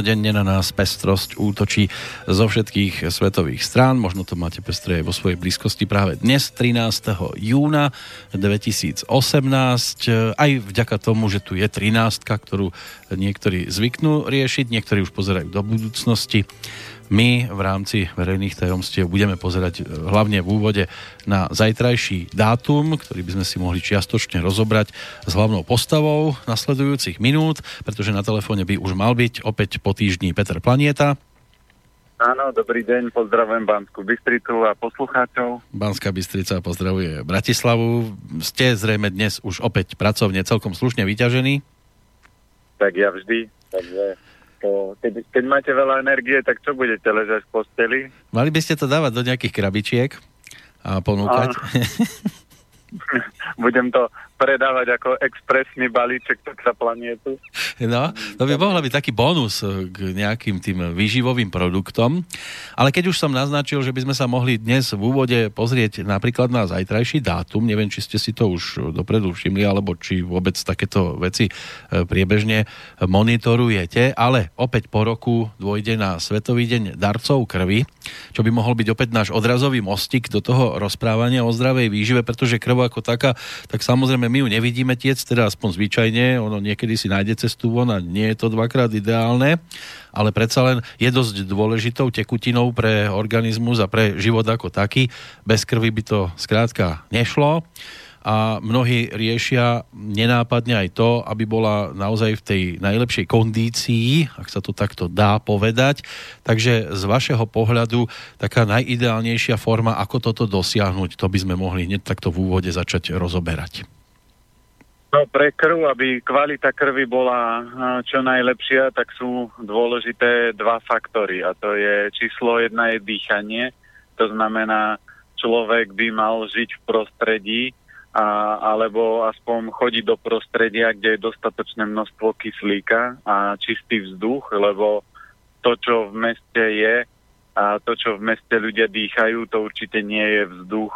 Dennodenne na nás pestrosť útočí zo všetkých svetových strán. Možno to máte pestré vo svojej blízkosti práve dnes, 13. júna 2018. Aj vďaka tomu, že tu je 13, ktorú niektorí zvyknú riešiť, niektorí už pozerajú do budúcnosti my v rámci verejných tajomstiev budeme pozerať e, hlavne v úvode na zajtrajší dátum, ktorý by sme si mohli čiastočne rozobrať s hlavnou postavou nasledujúcich minút, pretože na telefóne by už mal byť opäť po týždni Peter Planieta. Áno, dobrý deň, pozdravujem Banskú Bystricu a poslucháčov. Banská Bystrica pozdravuje Bratislavu. Ste zrejme dnes už opäť pracovne celkom slušne vyťažení? Tak ja vždy, takže to, keď, keď máte veľa energie, tak čo budete ležať v posteli? Mali by ste to dávať do nejakých krabičiek a ponúkať. A... Budem to predávať ako expresný balíček sa planietu. No, to by mohlo byť taký bonus eh, k nejakým tým výživovým produktom. Ale keď už som naznačil, že by sme sa mohli dnes v úvode pozrieť napríklad na zajtrajší dátum, neviem, či ste si to už dopredu všimli, alebo či vôbec takéto veci eh, priebežne monitorujete, ale opäť po roku dôjde na Svetový deň darcov krvi, čo by mohol byť opäť náš odrazový mostik do toho rozprávania o zdravej výžive, pretože krv ako taká, tak samozrejme my ju nevidíme tiec, teda aspoň zvyčajne, ono niekedy si nájde cestu von a nie je to dvakrát ideálne, ale predsa len je dosť dôležitou tekutinou pre organizmus a pre život ako taký. Bez krvi by to skrátka nešlo a mnohí riešia nenápadne aj to, aby bola naozaj v tej najlepšej kondícii, ak sa to takto dá povedať. Takže z vašeho pohľadu taká najideálnejšia forma, ako toto dosiahnuť, to by sme mohli hneď takto v úvode začať rozoberať. No pre krv, aby kvalita krvi bola čo najlepšia, tak sú dôležité dva faktory. A to je číslo jedna je dýchanie, to znamená človek by mal žiť v prostredí, a, alebo aspoň chodiť do prostredia, kde je dostatočné množstvo kyslíka a čistý vzduch, lebo to, čo v meste je a to, čo v meste ľudia dýchajú, to určite nie je vzduch,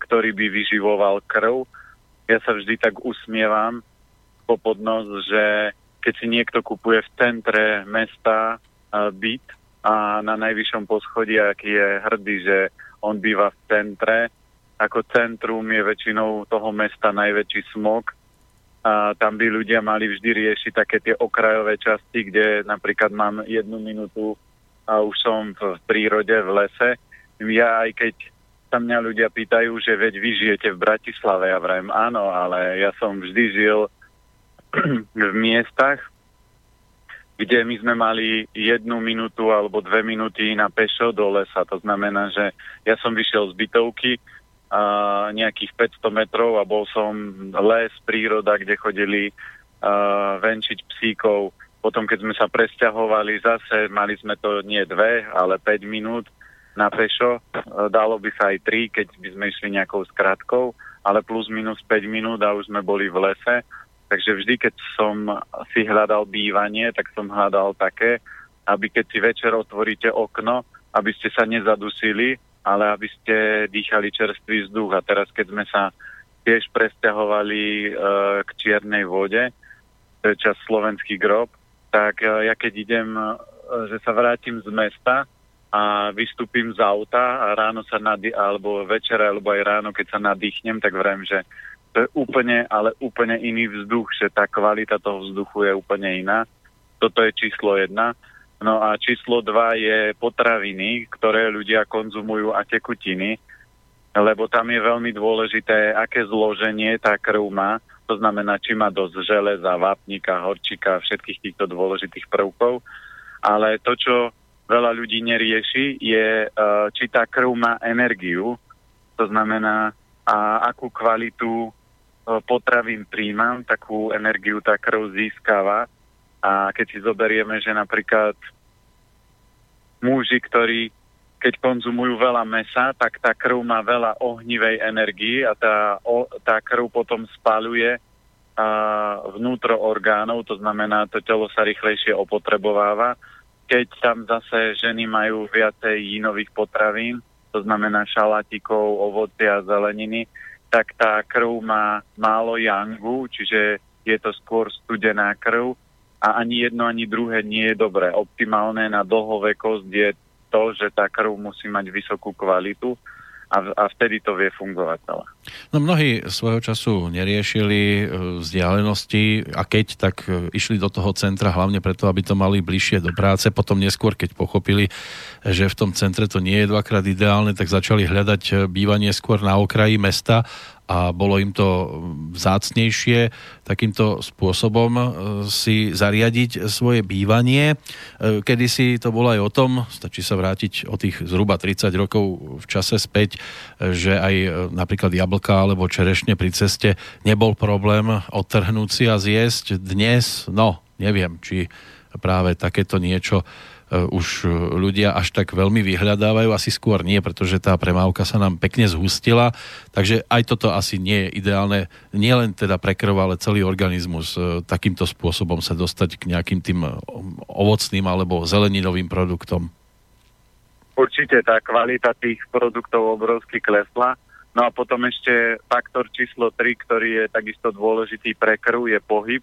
ktorý by vyživoval krv ja sa vždy tak usmievam po podnos, že keď si niekto kupuje v centre mesta byt a na najvyššom poschodí, aký je hrdý, že on býva v centre, ako centrum je väčšinou toho mesta najväčší smog, a tam by ľudia mali vždy riešiť také tie okrajové časti, kde napríklad mám jednu minútu a už som v prírode, v lese. Ja aj keď sa mňa ľudia pýtajú, že veď vy žijete v Bratislave. Ja vrajem áno, ale ja som vždy žil v miestach, kde my sme mali jednu minútu alebo dve minúty na pešo do lesa. To znamená, že ja som vyšiel z bytovky a nejakých 500 metrov a bol som les, príroda, kde chodili uh, venčiť psíkov. Potom, keď sme sa presťahovali zase, mali sme to nie dve, ale 5 minút na pešo. E, dalo by sa aj 3, keď by sme išli nejakou skratkou, ale plus minus 5 minút a už sme boli v lese. Takže vždy, keď som si hľadal bývanie, tak som hľadal také, aby keď si večer otvoríte okno, aby ste sa nezadusili, ale aby ste dýchali čerstvý vzduch. A teraz, keď sme sa tiež presťahovali e, k Čiernej vode, to je čas slovenský grob, tak e, ja keď idem, e, že sa vrátim z mesta, a vystúpim z auta a ráno sa nady, alebo večer, alebo aj ráno, keď sa nadýchnem, tak vrem, že to je úplne, ale úplne iný vzduch, že tá kvalita toho vzduchu je úplne iná. Toto je číslo jedna. No a číslo dva je potraviny, ktoré ľudia konzumujú a tekutiny, lebo tam je veľmi dôležité, aké zloženie tá krv má. To znamená, či má dosť železa, vápnika, horčika, všetkých týchto dôležitých prvkov. Ale to, čo veľa ľudí nerieši, je, uh, či tá krv má energiu, to znamená, a akú kvalitu uh, potravín príjmam, takú energiu tá krv získava. A keď si zoberieme, že napríklad muži, ktorí keď konzumujú veľa mesa, tak tá krv má veľa ohnivej energii a tá, o, tá krv potom spaluje a vnútro orgánov, to znamená, to telo sa rýchlejšie opotrebováva keď tam zase ženy majú viacej jinových potravín, to znamená šalatikov, ovocia, zeleniny, tak tá krv má málo yangu, čiže je to skôr studená krv a ani jedno, ani druhé nie je dobré. Optimálne na dlhovekosť je to, že tá krv musí mať vysokú kvalitu a, a vtedy to vie fungovať celé. No mnohí svojho času neriešili e, vzdialenosti a keď, tak e, išli do toho centra hlavne preto, aby to mali bližšie do práce. Potom neskôr, keď pochopili, že v tom centre to nie je dvakrát ideálne, tak začali hľadať e, bývanie skôr na okraji mesta a bolo im to vzácnejšie takýmto spôsobom si zariadiť svoje bývanie. E, Kedy si to bolo aj o tom, stačí sa vrátiť o tých zhruba 30 rokov v čase späť, že aj napríklad jablka alebo čerešne pri ceste nebol problém odtrhnúť si a zjesť. Dnes, no, neviem, či práve takéto niečo E, už ľudia až tak veľmi vyhľadávajú, asi skôr nie, pretože tá premávka sa nám pekne zhustila, takže aj toto asi nie je ideálne, nielen teda pre krv, ale celý organizmus e, takýmto spôsobom sa dostať k nejakým tým ovocným alebo zeleninovým produktom. Určite tá kvalita tých produktov obrovsky klesla. No a potom ešte faktor číslo 3, ktorý je takisto dôležitý pre krv, je pohyb.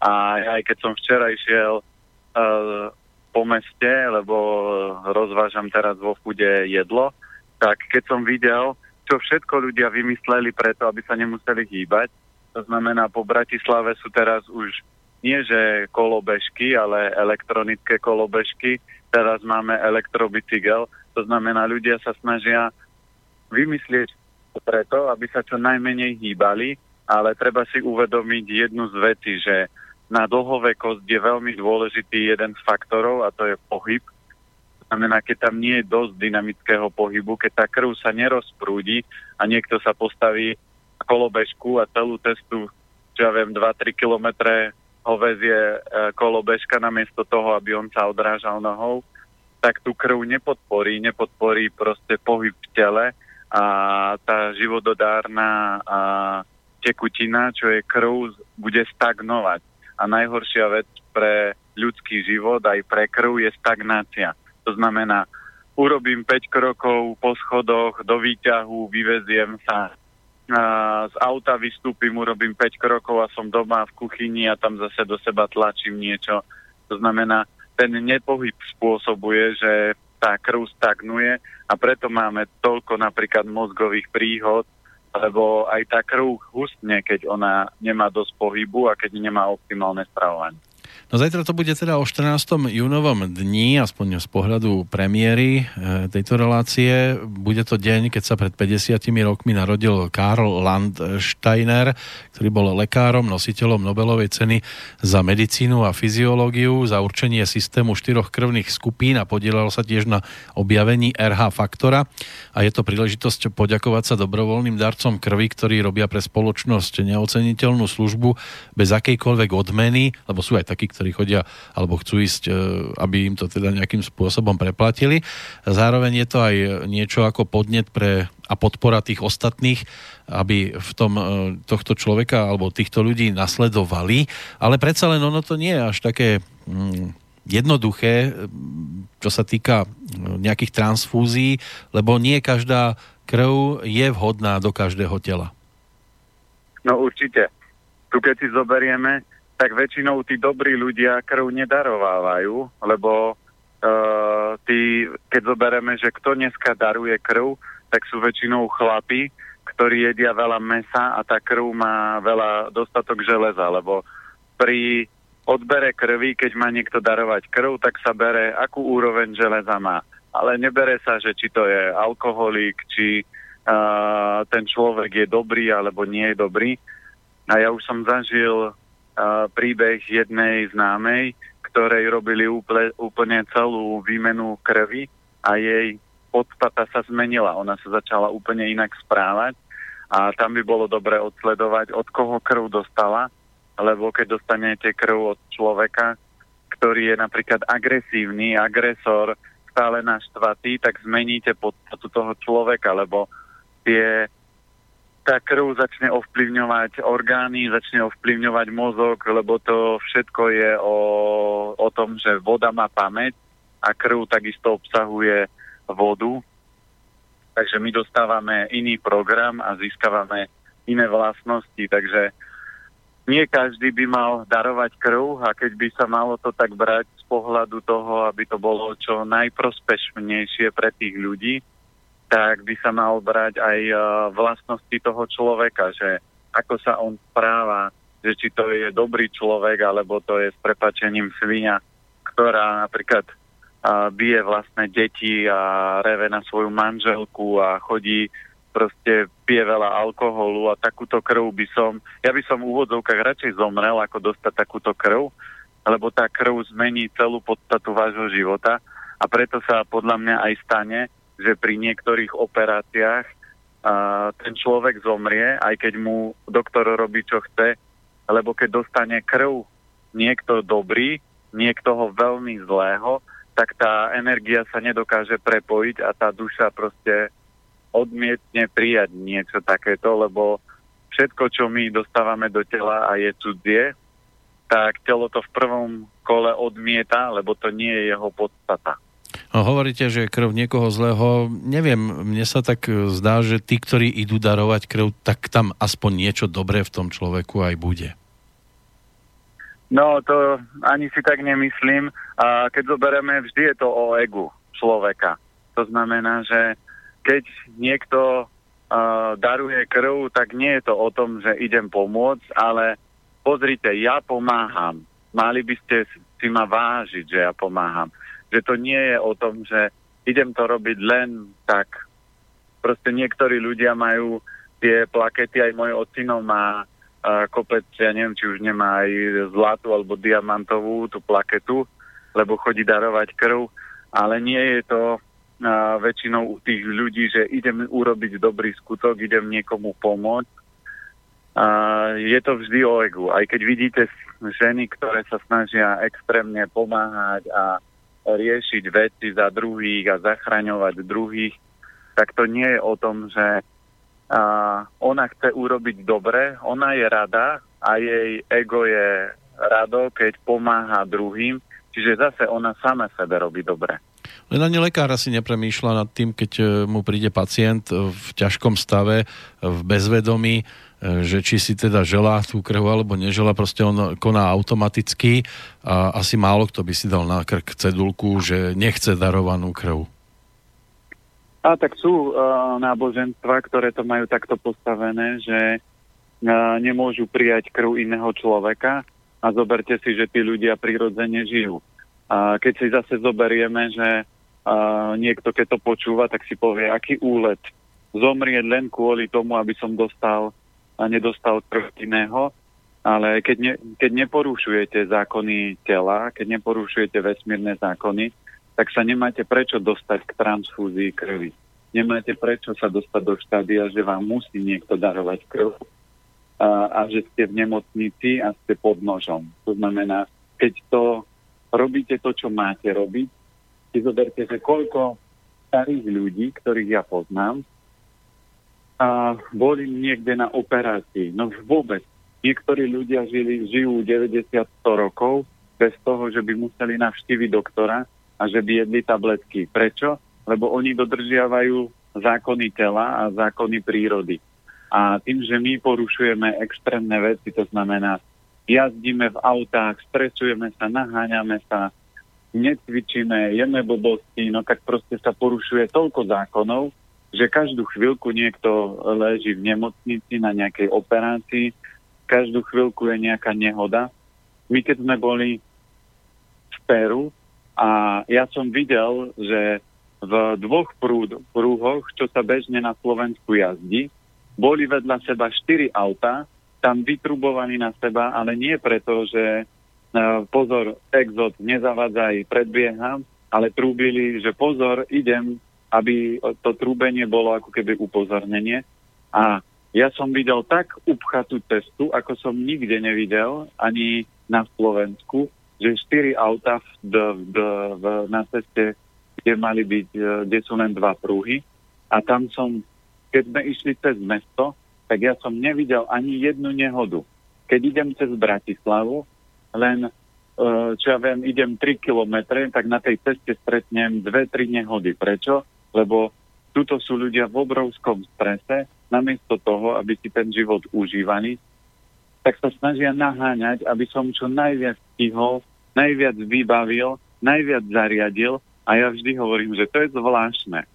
A aj keď som včera išiel uh, po meste, lebo rozvážam teraz vo chude jedlo, tak keď som videl, čo všetko ľudia vymysleli preto, aby sa nemuseli hýbať, to znamená, po Bratislave sú teraz už nie že kolobežky, ale elektronické kolobežky, teraz máme elektrobicykel, to znamená, ľudia sa snažia vymyslieť preto, aby sa čo najmenej hýbali, ale treba si uvedomiť jednu z vecí, že na dlhovekosť je veľmi dôležitý jeden z faktorov a to je pohyb. Znamená, keď tam nie je dosť dynamického pohybu, keď tá krv sa nerozprúdi a niekto sa postaví kolobežku a celú testu, čo ja viem, 2-3 kilometre ho vezie e, kolobežka namiesto toho, aby on sa odrážal nohou, tak tú krv nepodporí, nepodporí proste pohyb v tele a tá živododárna a tekutina, čo je krv, bude stagnovať. A najhoršia vec pre ľudský život aj pre krv je stagnácia. To znamená, urobím 5 krokov po schodoch do výťahu, vyveziem sa z auta vystúpim, urobím 5 krokov a som doma v kuchyni a tam zase do seba tlačím niečo. To znamená, ten nepohyb spôsobuje, že tá krv stagnuje a preto máme toľko napríklad mozgových príhod, lebo aj tá krv hustne, keď ona nemá dosť pohybu a keď nemá optimálne stravovanie. No zajtra to bude teda o 14. júnovom dni, aspoň z pohľadu premiéry e, tejto relácie. Bude to deň, keď sa pred 50 rokmi narodil Karl Landsteiner, ktorý bol lekárom, nositeľom Nobelovej ceny za medicínu a fyziológiu, za určenie systému štyroch krvných skupín a podielal sa tiež na objavení RH faktora. A je to príležitosť poďakovať sa dobrovoľným darcom krvi, ktorí robia pre spoločnosť neoceniteľnú službu bez akejkoľvek odmeny, lebo sú aj takí, ktorí chodia alebo chcú ísť, e, aby im to teda nejakým spôsobom preplatili. Zároveň je to aj niečo ako podnet pre a podpora tých ostatných, aby v tom e, tohto človeka alebo týchto ľudí nasledovali. Ale predsa len ono to nie je až také mm, jednoduché, čo sa týka e, nejakých transfúzií, lebo nie každá krv je vhodná do každého tela. No určite. Tu keď si zoberieme, tak väčšinou tí dobrí ľudia krv nedarovávajú, lebo uh, tí, keď zobereme, že kto dneska daruje krv, tak sú väčšinou chlapi, ktorí jedia veľa mesa a tá krv má veľa dostatok železa, lebo pri odbere krvi, keď má niekto darovať krv, tak sa bere, akú úroveň železa má. Ale nebere sa, že či to je alkoholík, či uh, ten človek je dobrý alebo nie je dobrý. A ja už som zažil príbeh jednej známej, ktorej robili úplne, úplne celú výmenu krvi a jej podstata sa zmenila. Ona sa začala úplne inak správať a tam by bolo dobre odsledovať, od koho krv dostala, lebo keď dostanete krv od človeka, ktorý je napríklad agresívny, agresor, stále naštvatý, tak zmeníte podstatu toho človeka, lebo tie tá krv začne ovplyvňovať orgány, začne ovplyvňovať mozog, lebo to všetko je o, o tom, že voda má pamäť a krv takisto obsahuje vodu. Takže my dostávame iný program a získavame iné vlastnosti. Takže nie každý by mal darovať krv a keď by sa malo to tak brať z pohľadu toho, aby to bolo čo najprospešnejšie pre tých ľudí, tak by sa mal brať aj uh, vlastnosti toho človeka, že ako sa on správa, že či to je dobrý človek, alebo to je s prepačením svinia, ktorá napríklad bije vlastné deti a reve na svoju manželku a chodí proste pije veľa alkoholu a takúto krv by som, ja by som v úvodzovkách radšej zomrel, ako dostať takúto krv, lebo tá krv zmení celú podstatu vášho života a preto sa podľa mňa aj stane, že pri niektorých operáciách uh, ten človek zomrie, aj keď mu doktor robí čo chce, lebo keď dostane krv niekto dobrý, niekto ho veľmi zlého, tak tá energia sa nedokáže prepojiť a tá duša proste odmietne prijať niečo takéto, lebo všetko, čo my dostávame do tela a je cudzie, tak telo to v prvom kole odmieta, lebo to nie je jeho podstata. No, hovoríte, že krv niekoho zlého, neviem, mne sa tak zdá, že tí, ktorí idú darovať krv, tak tam aspoň niečo dobré v tom človeku aj bude. No, to ani si tak nemyslím. A keď zoberieme, vždy je to o egu človeka. To znamená, že keď niekto uh, daruje krv, tak nie je to o tom, že idem pomôcť, ale pozrite, ja pomáham. Mali by ste si ma vážiť, že ja pomáham. Že to nie je o tom, že idem to robiť len tak. Proste niektorí ľudia majú tie plakety, aj môj ocino má uh, kopec, ja neviem, či už nemá aj zlatú alebo diamantovú tú plaketu, lebo chodí darovať krv, ale nie je to a väčšinou u tých ľudí, že idem urobiť dobrý skutok, idem niekomu pomôcť. A je to vždy o egu. Aj keď vidíte ženy, ktoré sa snažia extrémne pomáhať a riešiť veci za druhých a zachraňovať druhých, tak to nie je o tom, že a ona chce urobiť dobre, ona je rada a jej ego je rado, keď pomáha druhým, čiže zase ona sama sebe robí dobre. Len ani lekár asi nepremýšľa nad tým, keď e, mu príde pacient v ťažkom stave, v bezvedomí, že či si teda želá tú krv alebo neželá, proste on koná automaticky a asi málo kto by si dal na krk cedulku, že nechce darovanú krv. A tak sú uh, náboženstva, ktoré to majú takto postavené, že uh, nemôžu prijať krv iného človeka a zoberte si, že tí ľudia prirodzene žijú. A keď si zase zoberieme, že a niekto, keď to počúva, tak si povie, aký úlet. Zomrieť len kvôli tomu, aby som dostal a nedostal krv iného. Ale keď, ne, keď neporušujete zákony tela, keď neporušujete vesmírne zákony, tak sa nemáte prečo dostať k transfúzii krvi. Nemáte prečo sa dostať do štádia, že vám musí niekto darovať krv a, a že ste v nemocnici a ste pod nožom. To znamená, keď to robíte to, čo máte robiť, si zoberte, že koľko starých ľudí, ktorých ja poznám, a boli niekde na operácii. No vôbec. Niektorí ľudia žili, žijú 90-100 rokov bez toho, že by museli navštíviť doktora a že by jedli tabletky. Prečo? Lebo oni dodržiavajú zákony tela a zákony prírody. A tým, že my porušujeme extrémne veci, to znamená, jazdíme v autách, stresujeme sa, naháňame sa, necvičíme, jeme blbosti, no tak proste sa porušuje toľko zákonov, že každú chvíľku niekto leží v nemocnici na nejakej operácii, každú chvíľku je nejaká nehoda. My keď sme boli v Peru a ja som videl, že v dvoch prúd, prúhoch, čo sa bežne na Slovensku jazdí, boli vedľa seba štyri auta, tam vytrubovaní na seba, ale nie preto, že pozor, exot, nezavadzaj, predbieham, ale trúbili, že pozor, idem, aby to trúbenie bolo ako keby upozornenie. A ja som videl tak upchatú cestu, ako som nikde nevidel, ani na Slovensku, že štyri auta v, v, v, na ceste, kde mali byť, e, kde sú len dva prúhy. A tam som, keď sme išli cez mesto, tak ja som nevidel ani jednu nehodu. Keď idem cez Bratislavu, len, eh, čo ja viem, idem 3 kilometre, tak na tej ceste stretnem 2-3 nehody. Prečo? Lebo tuto sú ľudia v obrovskom strese, namiesto toho, aby si ten život užívali, tak sa snažia naháňať, aby som čo najviac stihol, najviac vybavil, najviac zariadil a ja vždy hovorím, že to je zvláštne.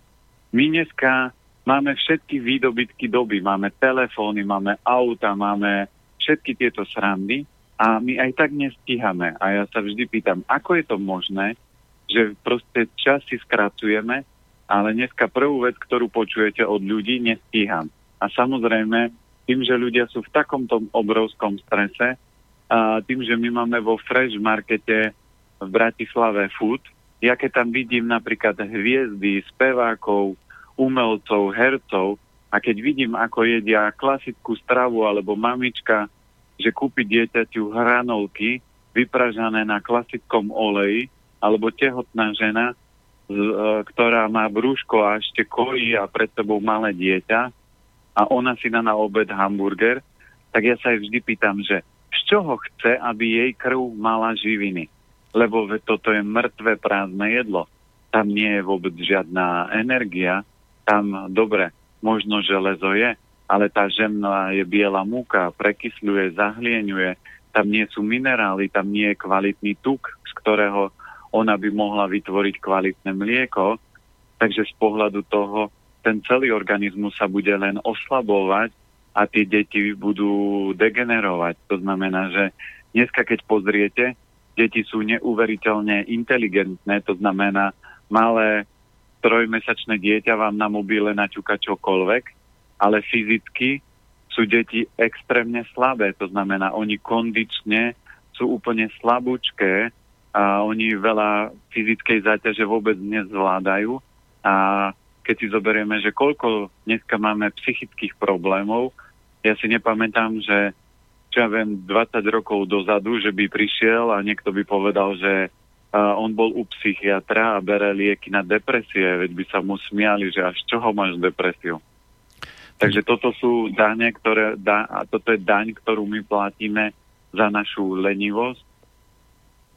My dneska máme všetky výdobytky doby, máme telefóny, máme auta, máme všetky tieto srandy a my aj tak nestíhame. A ja sa vždy pýtam, ako je to možné, že proste čas skracujeme, ale dneska prvú vec, ktorú počujete od ľudí, nestíham. A samozrejme, tým, že ľudia sú v takomto obrovskom strese, a tým, že my máme vo Fresh Markete v Bratislave food, ja keď tam vidím napríklad hviezdy, spevákov, umelcov, hercov a keď vidím, ako jedia klasickú stravu alebo mamička, že kúpi dieťaťu hranolky vypražané na klasickom oleji, alebo tehotná žena, ktorá má brúško a ešte kojí a pred sebou malé dieťa, a ona si dá na obed hamburger, tak ja sa jej vždy pýtam, že z čoho chce, aby jej krv mala živiny. Lebo toto je mŕtve prázdne jedlo. Tam nie je vôbec žiadna energia. Tam, dobre, možno železo je, ale tá žemná je biela múka, prekysľuje, zahlieňuje, tam nie sú minerály, tam nie je kvalitný tuk, z ktorého ona by mohla vytvoriť kvalitné mlieko. Takže z pohľadu toho ten celý organizmus sa bude len oslabovať a tie deti budú degenerovať. To znamená, že dneska, keď pozriete, deti sú neuveriteľne inteligentné, to znamená, malé trojmesačné dieťa vám na mobile naťuka čokoľvek, ale fyzicky sú deti extrémne slabé, to znamená, oni kondične sú úplne slabúčké a oni veľa fyzickej záťaže vôbec nezvládajú a keď si zoberieme, že koľko dneska máme psychických problémov, ja si nepamätám, že čo ja viem, 20 rokov dozadu, že by prišiel a niekto by povedal, že uh, on bol u psychiatra a bere lieky na depresie, veď by sa mu smiali, že až čoho máš depresiu. Takže toto sú dane, ktoré, da, a toto je daň, ktorú my platíme za našu lenivosť,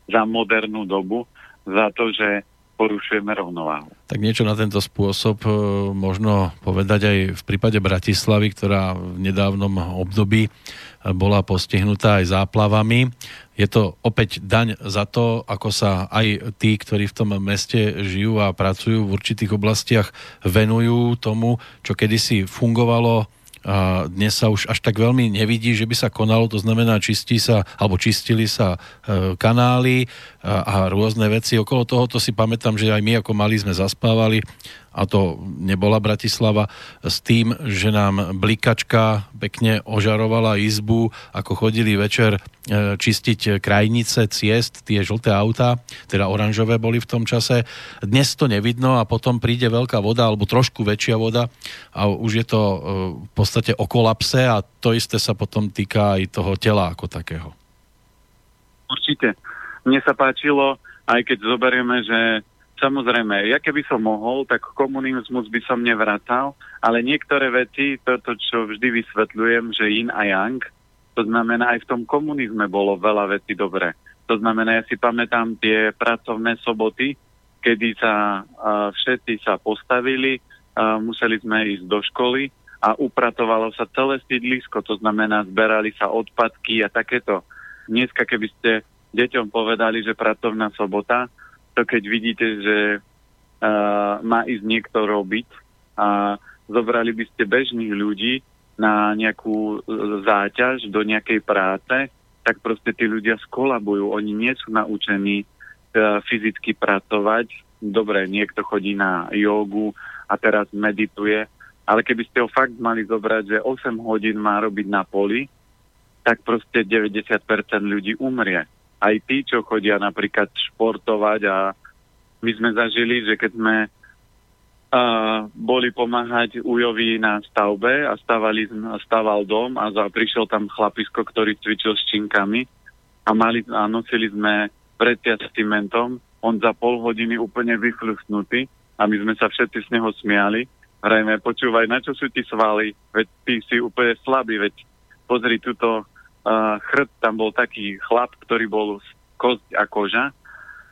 za modernú dobu, za to, že porušujeme rovnováhu. Tak niečo na tento spôsob e, možno povedať aj v prípade Bratislavy, ktorá v nedávnom období e, bola postihnutá aj záplavami. Je to opäť daň za to, ako sa aj tí, ktorí v tom meste žijú a pracujú v určitých oblastiach, venujú tomu, čo kedysi fungovalo a dnes sa už až tak veľmi nevidí, že by sa konalo, to znamená čistí sa, alebo čistili sa e, kanály a, a rôzne veci. Okolo toho to si pamätám, že aj my ako mali sme zaspávali a to nebola Bratislava, s tým, že nám blikačka pekne ožarovala izbu, ako chodili večer e, čistiť krajnice, ciest, tie žlté autá, teda oranžové boli v tom čase. Dnes to nevidno a potom príde veľká voda, alebo trošku väčšia voda a už je to e, v podstate o kolapse a to isté sa potom týka aj toho tela ako takého. Určite. Mne sa páčilo, aj keď zoberieme, že Samozrejme, ja keby som mohol, tak komunizmus by som nevracal, ale niektoré veci, toto čo vždy vysvetľujem, že yin a yang, to znamená aj v tom komunizme bolo veľa vecí dobré. To znamená, ja si pamätám tie pracovné soboty, kedy sa uh, všetci sa postavili, uh, museli sme ísť do školy a upratovalo sa celé sídlisko, to znamená, zberali sa odpadky a takéto. Dneska, keby ste deťom povedali, že pracovná sobota, to keď vidíte, že uh, má ísť niekto robiť a zobrali by ste bežných ľudí na nejakú záťaž do nejakej práce, tak proste tí ľudia skolabujú. Oni nie sú naučení uh, fyzicky pracovať. Dobre, niekto chodí na jogu a teraz medituje, ale keby ste ho fakt mali zobrať, že 8 hodín má robiť na poli, tak proste 90% ľudí umrie aj tí, čo chodia napríklad športovať a my sme zažili, že keď sme uh, boli pomáhať Ujovi na stavbe a stavali, staval dom a za, prišiel tam chlapisko, ktorý cvičil s činkami a, mali, a nosili sme pretiac s cimentom, on za pol hodiny úplne vyfluchnutý a my sme sa všetci z neho smiali. Hrajme, počúvaj, na čo sú ti svaly, veď ty si úplne slabý, veď pozri túto uh, tam bol taký chlap, ktorý bol z kosť a koža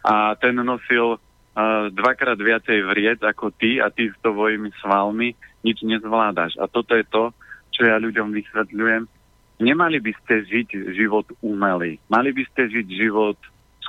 a ten nosil uh, dvakrát viacej vriec ako ty a ty s tvojimi svalmi nič nezvládaš. A toto je to, čo ja ľuďom vysvetľujem, nemali by ste žiť život umelý. Mali by ste žiť život,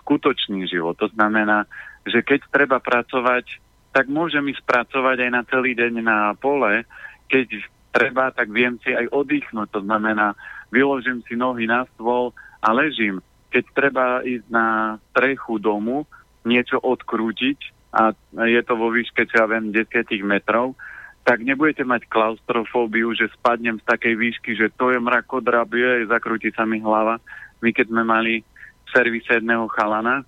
skutočný život. To znamená, že keď treba pracovať, tak môžem ísť pracovať aj na celý deň na pole. Keď treba, tak viem si aj oddychnúť. To znamená, vyložím si nohy na stôl a ležím. Keď treba ísť na strechu domu, niečo odkrútiť, a je to vo výške, čo ja viem, 10 metrov, tak nebudete mať klaustrofóbiu, že spadnem z takej výšky, že to je mrakodrap, je, zakrúti sa mi hlava. My keď sme mali v servise jedného chalana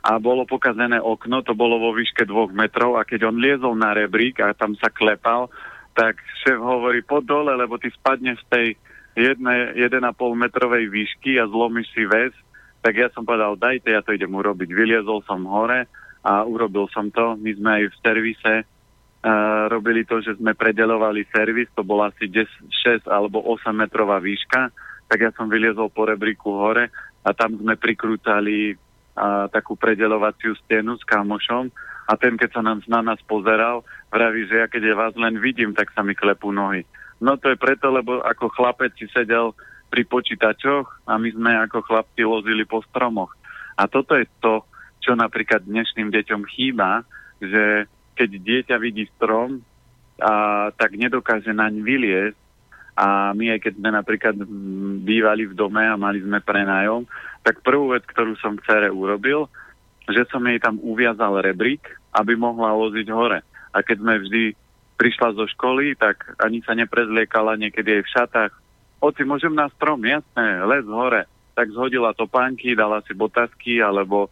a bolo pokazené okno, to bolo vo výške dvoch metrov a keď on liezol na rebrík a tam sa klepal, tak šéf hovorí, pod dole, lebo ty spadneš z tej 1,5 metrovej výšky a zlomíš si väz, tak ja som povedal, dajte, ja to idem urobiť. Vyliezol som hore, a urobil som to. My sme aj v servise uh, robili to, že sme predelovali servis, to bola asi 10, 6 alebo 8 metrová výška, tak ja som vyliezol po rebríku hore a tam sme prikrúcali uh, takú predelovaciu stenu s kamošom a ten, keď sa nám, na nás pozeral, vraví, že ja keď vás len vidím, tak sa mi klepú nohy. No to je preto, lebo ako chlapec si sedel pri počítačoch a my sme ako chlapci lozili po stromoch. A toto je to, čo napríklad dnešným deťom chýba, že keď dieťa vidí strom, a, tak nedokáže naň vyliesť. A my aj keď sme napríklad bývali v dome a mali sme prenájom, tak prvú vec, ktorú som cere urobil, že som jej tam uviazal rebrík, aby mohla loziť hore. A keď sme vždy prišla zo školy, tak ani sa neprezliekala niekedy aj v šatách. Oci, môžem na strom? Jasné, les hore. Tak zhodila topánky, dala si botasky alebo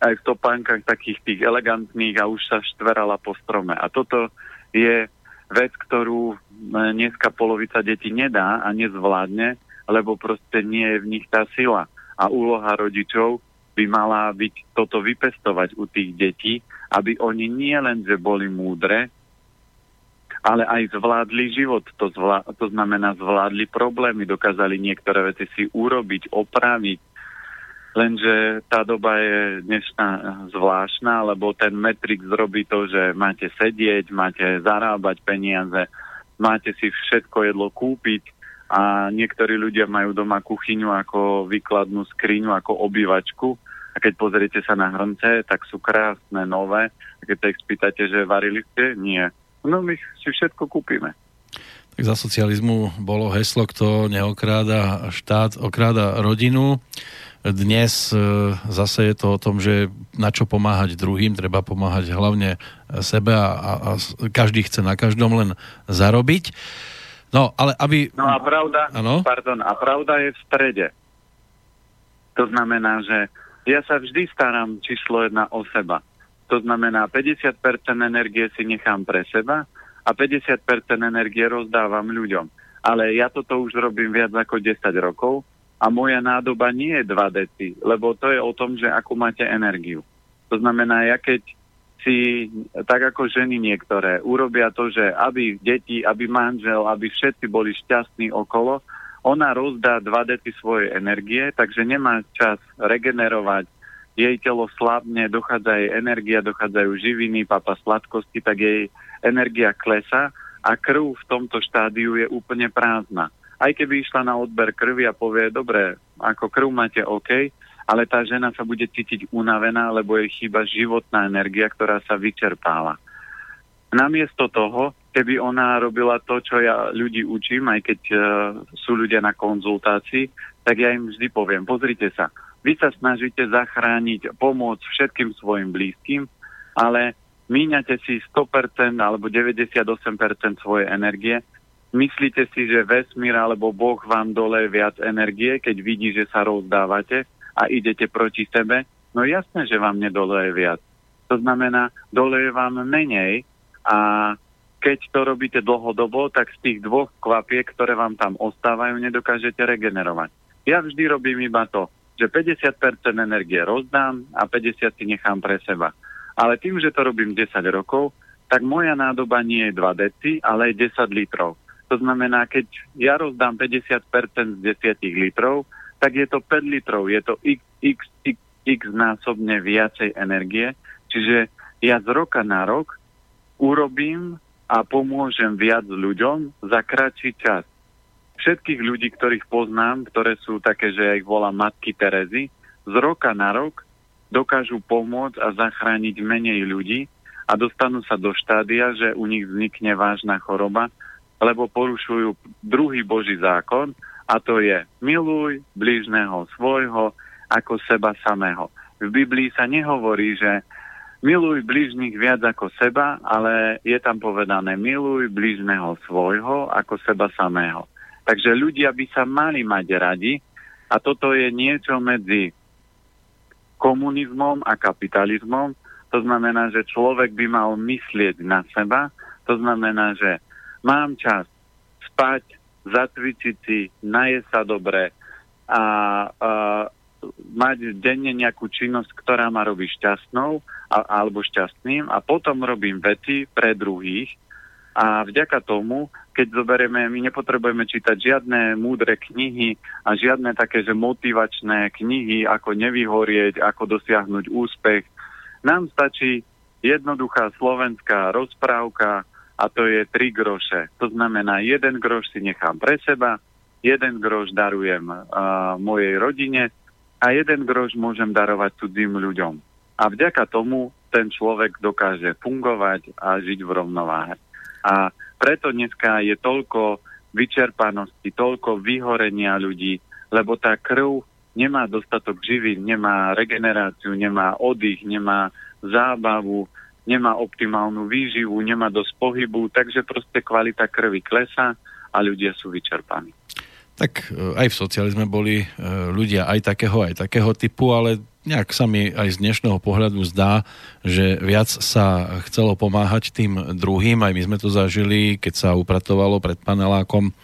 aj v topánkach takých tých elegantných a už sa štverala po strome. A toto je vec, ktorú e, dneska polovica detí nedá a nezvládne, lebo proste nie je v nich tá sila. A úloha rodičov by mala byť toto vypestovať u tých detí, aby oni nie len, že boli múdre, ale aj zvládli život. To, zvlá- to znamená, zvládli problémy, dokázali niektoré veci si urobiť, opraviť, Lenže tá doba je dnešná zvláštna, lebo ten Matrix robí to, že máte sedieť, máte zarábať peniaze, máte si všetko jedlo kúpiť a niektorí ľudia majú doma kuchyňu ako výkladnú skriňu, ako obývačku a keď pozriete sa na hrnce, tak sú krásne, nové. A keď sa ich spýtate, že varili ste, nie. No my si všetko kúpime. Tak za socializmu bolo heslo, kto neokráda štát, okráda rodinu. Dnes e, zase je to o tom, že na čo pomáhať druhým, treba pomáhať hlavne sebe a, a, a každý chce na každom len zarobiť. No, ale aby... No a pravda, ano? pardon, a pravda je v strede. To znamená, že ja sa vždy starám číslo jedna o seba. To znamená, 50% energie si nechám pre seba a 50% energie rozdávam ľuďom. Ale ja toto už robím viac ako 10 rokov a moja nádoba nie je 2 deci, lebo to je o tom, že ako máte energiu. To znamená, ja keď si, tak ako ženy niektoré, urobia to, že aby deti, aby manžel, aby všetci boli šťastní okolo, ona rozdá 2 deci svojej energie, takže nemá čas regenerovať, jej telo slabne, dochádza jej energia, dochádzajú živiny, papa sladkosti, tak jej energia klesa a krv v tomto štádiu je úplne prázdna aj keby išla na odber krvi a povie, dobre, ako krv máte OK, ale tá žena sa bude cítiť unavená, lebo jej chýba životná energia, ktorá sa vyčerpáva. Namiesto toho, keby ona robila to, čo ja ľudí učím, aj keď uh, sú ľudia na konzultácii, tak ja im vždy poviem, pozrite sa, vy sa snažíte zachrániť, pomôcť všetkým svojim blízkym, ale míňate si 100% alebo 98% svojej energie Myslíte si, že vesmír alebo Boh vám dole viac energie, keď vidí, že sa rozdávate a idete proti sebe? No jasné, že vám nedoleje viac. To znamená, doleje vám menej a keď to robíte dlhodobo, tak z tých dvoch kvapiek, ktoré vám tam ostávajú, nedokážete regenerovať. Ja vždy robím iba to, že 50% energie rozdám a 50% si nechám pre seba. Ale tým, že to robím 10 rokov, tak moja nádoba nie je 2 deci, ale je 10 litrov. To znamená, keď ja rozdám 50% z 10 litrov, tak je to 5 litrov, je to x, x, x, x násobne viacej energie. Čiže ja z roka na rok urobím a pomôžem viac ľuďom za kratší čas. všetkých ľudí, ktorých poznám, ktoré sú také, že ja ich volám matky Terezy, z roka na rok dokážu pomôcť a zachrániť menej ľudí a dostanú sa do štádia, že u nich vznikne vážna choroba, lebo porušujú druhý Boží zákon a to je miluj blížneho svojho ako seba samého. V Biblii sa nehovorí, že miluj blížnych viac ako seba, ale je tam povedané miluj blížneho svojho ako seba samého. Takže ľudia by sa mali mať radi a toto je niečo medzi komunizmom a kapitalizmom. To znamená, že človek by mal myslieť na seba. To znamená, že mám čas spať, zatvičiť si, najesť sa dobre a, a mať denne nejakú činnosť, ktorá ma robí šťastnou a, alebo šťastným a potom robím veci pre druhých a vďaka tomu, keď zoberieme, my nepotrebujeme čítať žiadne múdre knihy a žiadne také, že motivačné knihy, ako nevyhorieť, ako dosiahnuť úspech. Nám stačí jednoduchá slovenská rozprávka a to je 3 groše. To znamená, jeden groš si nechám pre seba, jeden groš darujem uh, mojej rodine a jeden groš môžem darovať cudzím ľuďom. A vďaka tomu ten človek dokáže fungovať a žiť v rovnováhe. A preto dneska je toľko vyčerpanosti, toľko vyhorenia ľudí, lebo tá krv nemá dostatok živín, nemá regeneráciu, nemá oddych, nemá zábavu, nemá optimálnu výživu, nemá dosť pohybu, takže proste kvalita krvi klesa a ľudia sú vyčerpaní. Tak e, aj v socializme boli e, ľudia aj takého, aj takého typu, ale nejak sa mi aj z dnešného pohľadu zdá, že viac sa chcelo pomáhať tým druhým, aj my sme to zažili, keď sa upratovalo pred panelákom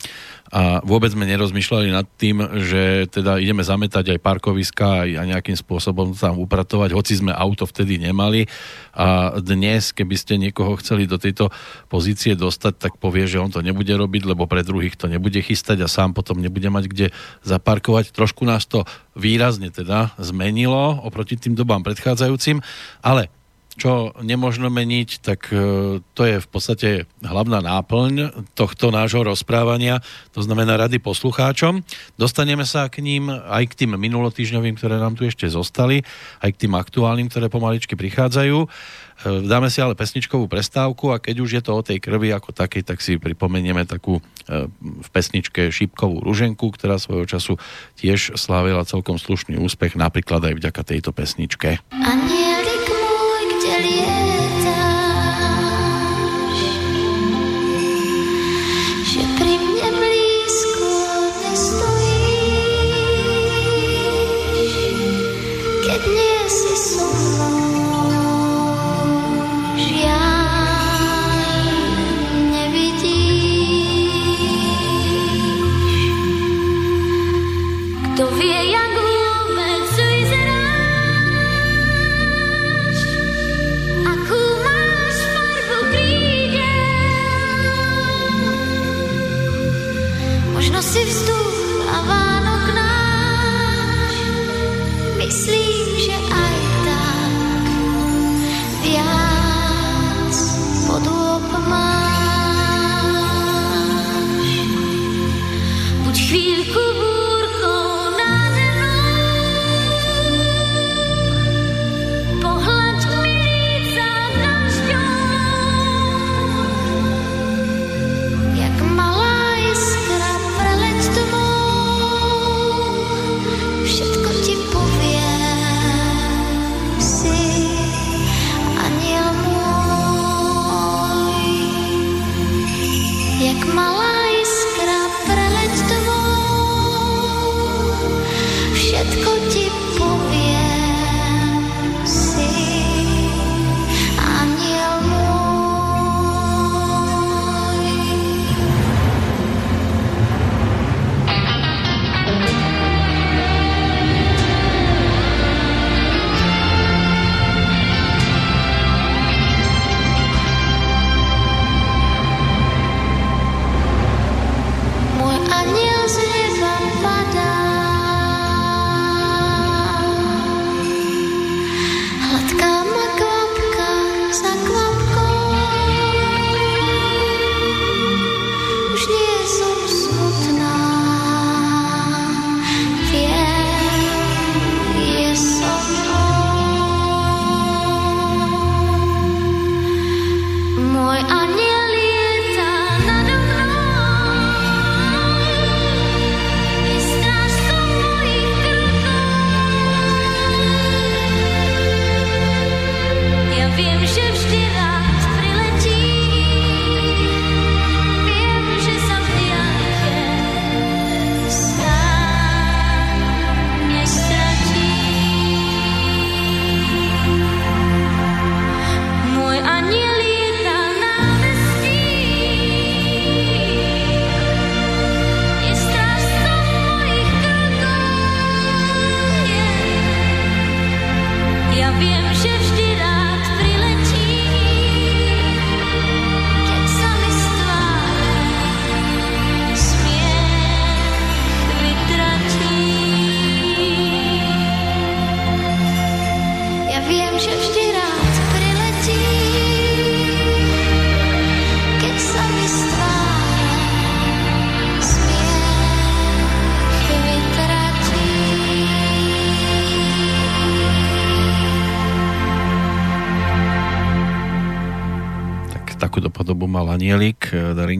a vôbec sme nerozmýšľali nad tým, že teda ideme zametať aj parkoviska a nejakým spôsobom tam upratovať, hoci sme auto vtedy nemali a dnes, keby ste niekoho chceli do tejto pozície dostať, tak povie, že on to nebude robiť, lebo pre druhých to nebude chystať a sám potom nebude mať kde zaparkovať. Trošku nás to výrazne teda zmenilo oproti tým dobám predchádzajúcim, ale čo nemožno meniť, tak e, to je v podstate hlavná náplň tohto nášho rozprávania, to znamená rady poslucháčom. Dostaneme sa k ním aj k tým minulotýžňovým, ktoré nám tu ešte zostali, aj k tým aktuálnym, ktoré pomaličky prichádzajú. E, dáme si ale pesničkovú prestávku a keď už je to o tej krvi ako takej, tak si pripomenieme takú e, v pesničke Šípkovú ruženku, ktorá svojho času tiež slávila celkom slušný úspech, napríklad aj vďaka tejto pesničke. Anieli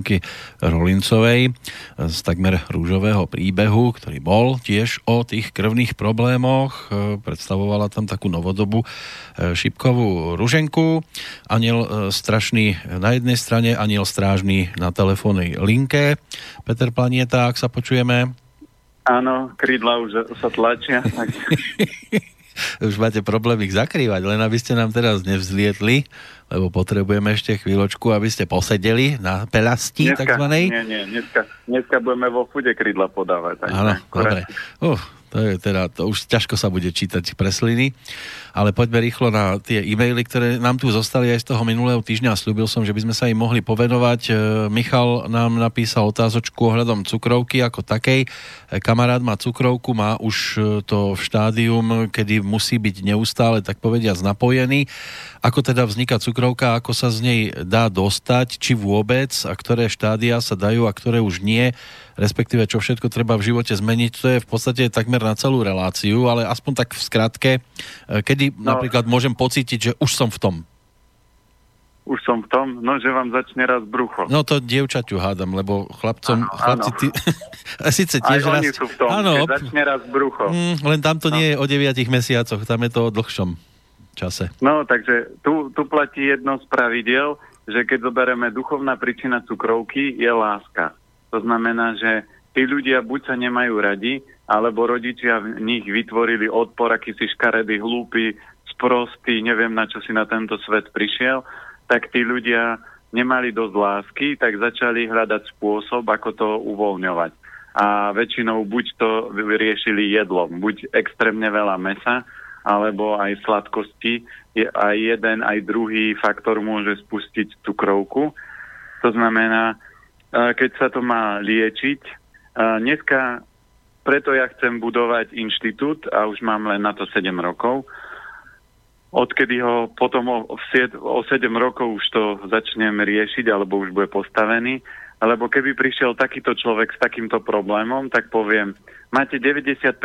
Darinky Rolincovej z takmer rúžového príbehu, ktorý bol tiež o tých krvných problémoch. Predstavovala tam takú novodobu šipkovú ruženku. Aniel strašný na jednej strane, aniel strážny na telefónnej linke. Peter Planieta, ak sa počujeme. Áno, krídla už sa tlačia. Už máte problém ich zakrývať, len aby ste nám teraz nevzlietli, lebo potrebujeme ešte chvíľočku, aby ste posedeli na pelasti dneska, takzvanej. Nie, nie, dneska, dneska budeme vo fude krídla podávať. Áno, dobre. Uh, to je teda, to už ťažko sa bude čítať presliny, ale poďme rýchlo na tie e-maily, ktoré nám tu zostali aj z toho minulého týždňa. Slúbil som, že by sme sa im mohli povenovať. E, Michal nám napísal otázočku ohľadom cukrovky ako takej. E, kamarát má cukrovku, má už e, to v štádium, kedy musí byť neustále, tak povediať, napojený. Ako teda vzniká cukrovka, ako sa z nej dá dostať, či vôbec a ktoré štádia sa dajú a ktoré už nie respektíve čo všetko treba v živote zmeniť, to je v podstate takmer na celú reláciu, ale aspoň tak v skratke, e, kedy no, napríklad môžem pocítiť, že už som v tom? Už som v tom, no že vám začne raz brucho. No to dievčaťu hádam, lebo chlapcom, ano, chlapci ano. ty... Sice tiež Aj raz... oni sú v tom, ano, keď začne raz brucho. Mm, len tam to no. nie je o 9 mesiacoch, tam je to o dlhšom čase. No, takže tu, tu platí jedno z pravidel, že keď zoberieme duchovná príčina cukrovky, je láska. To znamená, že tí ľudia buď sa nemajú radi, alebo rodičia v nich vytvorili odpor, aký si škaredý, hlúpy, sprostý, neviem na čo si na tento svet prišiel, tak tí ľudia nemali dosť lásky, tak začali hľadať spôsob, ako to uvoľňovať. A väčšinou buď to vyriešili jedlom, buď extrémne veľa mesa, alebo aj sladkosti. Je aj jeden, aj druhý faktor môže spustiť cukrovku. To znamená, keď sa to má liečiť. Dneska preto ja chcem budovať inštitút a už mám len na to 7 rokov. Odkedy ho potom o, o 7 rokov už to začnem riešiť alebo už bude postavený. Lebo keby prišiel takýto človek s takýmto problémom, tak poviem, máte 95%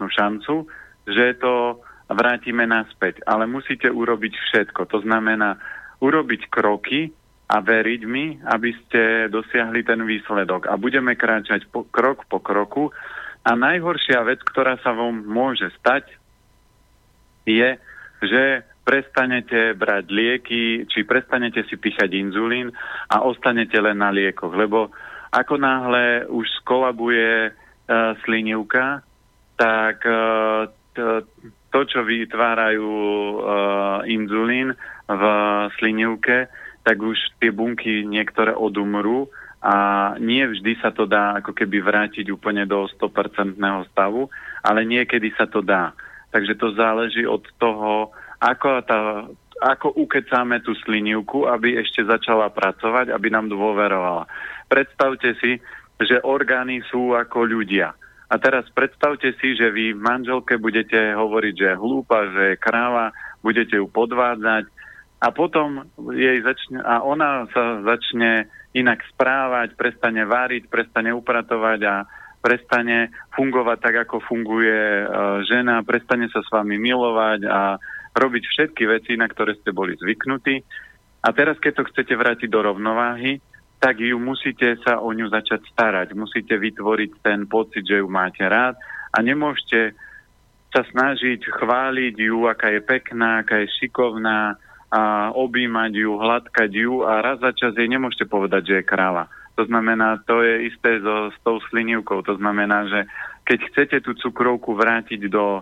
šancu, že to vrátime naspäť. Ale musíte urobiť všetko. To znamená urobiť kroky, a veriť mi, aby ste dosiahli ten výsledok. A budeme kráčať po, krok po kroku. A najhoršia vec, ktorá sa vám môže stať, je, že prestanete brať lieky, či prestanete si píchať inzulín a ostanete len na liekoch. Lebo ako náhle už skolabuje uh, slinivka, tak uh, to, čo vytvárajú uh, inzulín v slinivke, tak už tie bunky niektoré odumrú a nie vždy sa to dá ako keby vrátiť úplne do 100% stavu, ale niekedy sa to dá. Takže to záleží od toho, ako, tá, ako ukecáme tú slinivku, aby ešte začala pracovať, aby nám dôverovala. Predstavte si, že orgány sú ako ľudia. A teraz predstavte si, že vy manželke budete hovoriť, že je hlúpa, že je kráva, budete ju podvádzať, a potom jej začne, a ona sa začne inak správať, prestane váriť, prestane upratovať a prestane fungovať tak, ako funguje uh, žena, prestane sa s vami milovať a robiť všetky veci, na ktoré ste boli zvyknutí. A teraz, keď to chcete vrátiť do rovnováhy, tak ju musíte sa o ňu začať starať. Musíte vytvoriť ten pocit, že ju máte rád a nemôžete sa snažiť chváliť ju, aká je pekná, aká je šikovná, a objímať ju, hladkať ju a raz za čas jej nemôžete povedať, že je kráva. To znamená, to je isté so, s tou slinivkou. To znamená, že keď chcete tú cukrovku vrátiť do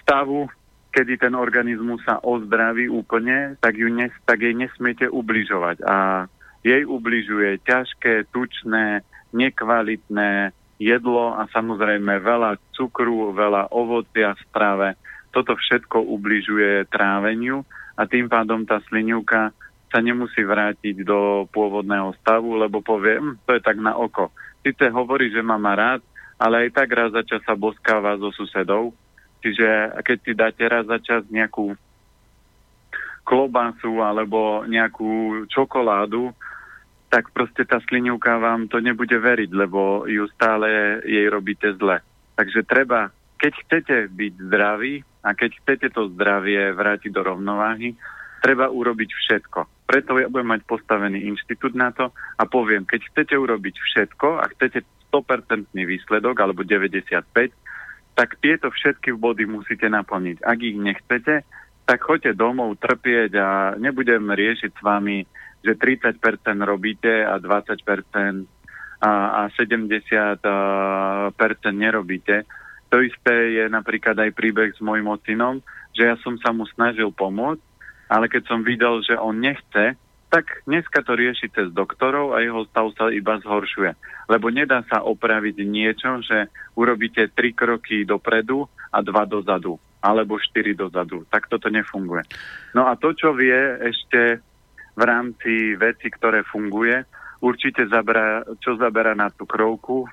stavu, kedy ten organizmus sa ozdraví úplne, tak, ju nes, tak jej nesmiete ubližovať. A jej ubližuje ťažké, tučné, nekvalitné jedlo a samozrejme veľa cukru, veľa ovocia v strave toto všetko ubližuje tráveniu a tým pádom tá slinivka sa nemusí vrátiť do pôvodného stavu, lebo povie, to je tak na oko. Sice hovorí, že má ma rád, ale aj tak raz za čas sa boskáva so susedou. Čiže keď si dáte raz za čas nejakú klobasu alebo nejakú čokoládu, tak proste tá slinivka vám to nebude veriť, lebo ju stále jej robíte zle. Takže treba, keď chcete byť zdraví, a keď chcete to zdravie vrátiť do rovnováhy, treba urobiť všetko. Preto ja budem mať postavený inštitút na to a poviem, keď chcete urobiť všetko a chcete 100% výsledok alebo 95, tak tieto všetky body musíte naplniť. Ak ich nechcete, tak choďte domov trpieť a nebudem riešiť s vami, že 30% robíte a 20% a, a 70% nerobíte. To isté je napríklad aj príbeh s môjim ocinom, že ja som sa mu snažil pomôcť, ale keď som videl, že on nechce, tak dneska to rieši cez doktorov a jeho stav sa iba zhoršuje. Lebo nedá sa opraviť niečo, že urobíte tri kroky dopredu a dva dozadu, alebo štyri dozadu. Tak toto nefunguje. No a to, čo vie ešte v rámci veci, ktoré funguje, určite zabera, čo zabera na cukrovku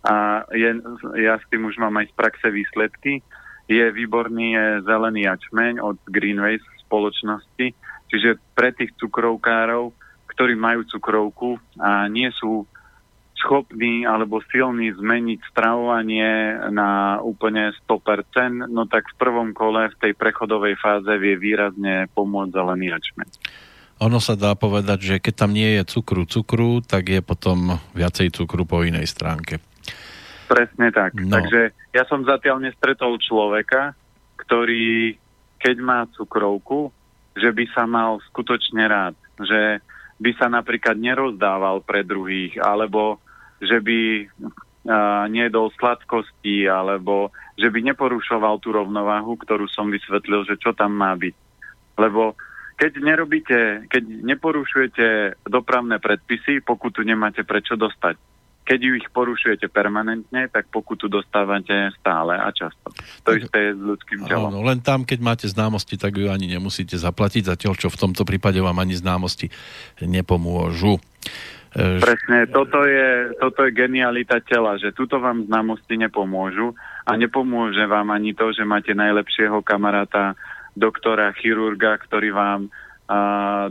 a je, ja s tým už mám aj z praxe výsledky, je výborný je zelený jačmeň od Greenways spoločnosti, čiže pre tých cukrovkárov, ktorí majú cukrovku a nie sú schopní alebo silní zmeniť stravovanie na úplne 100%, no tak v prvom kole v tej prechodovej fáze vie výrazne pomôcť zelený jačmeň. Ono sa dá povedať, že keď tam nie je cukru cukru, tak je potom viacej cukru po inej stránke. Presne tak. No. Takže ja som zatiaľ nestretol človeka, ktorý, keď má cukrovku, že by sa mal skutočne rád. Že by sa napríklad nerozdával pre druhých, alebo že by uh, nedol sladkosti, alebo že by neporušoval tú rovnováhu, ktorú som vysvetlil, že čo tam má byť. Lebo keď nerobíte, keď neporušujete dopravné predpisy, pokutu nemáte prečo dostať keď ju ich porušujete permanentne, tak pokutu dostávate stále a často. To tak, isté je s ľudským telom. No, len tam, keď máte známosti, tak ju ani nemusíte zaplatiť, zatiaľ čo v tomto prípade vám ani známosti nepomôžu. E, Presne, toto je, toto je genialita tela, že tuto vám známosti nepomôžu a nepomôže vám ani to, že máte najlepšieho kamaráta, doktora, chirurga, ktorý vám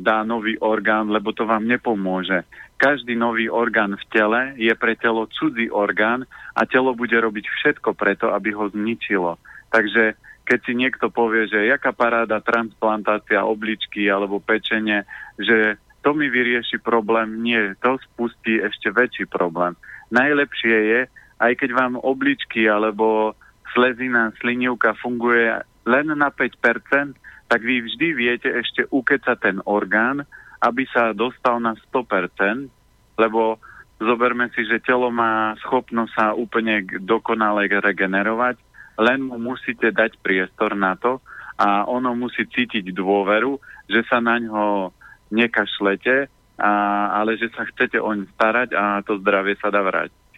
dá nový orgán, lebo to vám nepomôže každý nový orgán v tele je pre telo cudzí orgán a telo bude robiť všetko preto, aby ho zničilo. Takže keď si niekto povie, že jaká paráda transplantácia obličky alebo pečenie, že to mi vyrieši problém, nie, to spustí ešte väčší problém. Najlepšie je, aj keď vám obličky alebo slezina, slinivka funguje len na 5%, tak vy vždy viete ešte ukecať ten orgán aby sa dostal na 100%, lebo zoberme si, že telo má schopnosť sa úplne dokonale regenerovať, len mu musíte dať priestor na to a ono musí cítiť dôveru, že sa na ňo nekašlete, a, ale že sa chcete oň starať a to zdravie sa dá vrátiť.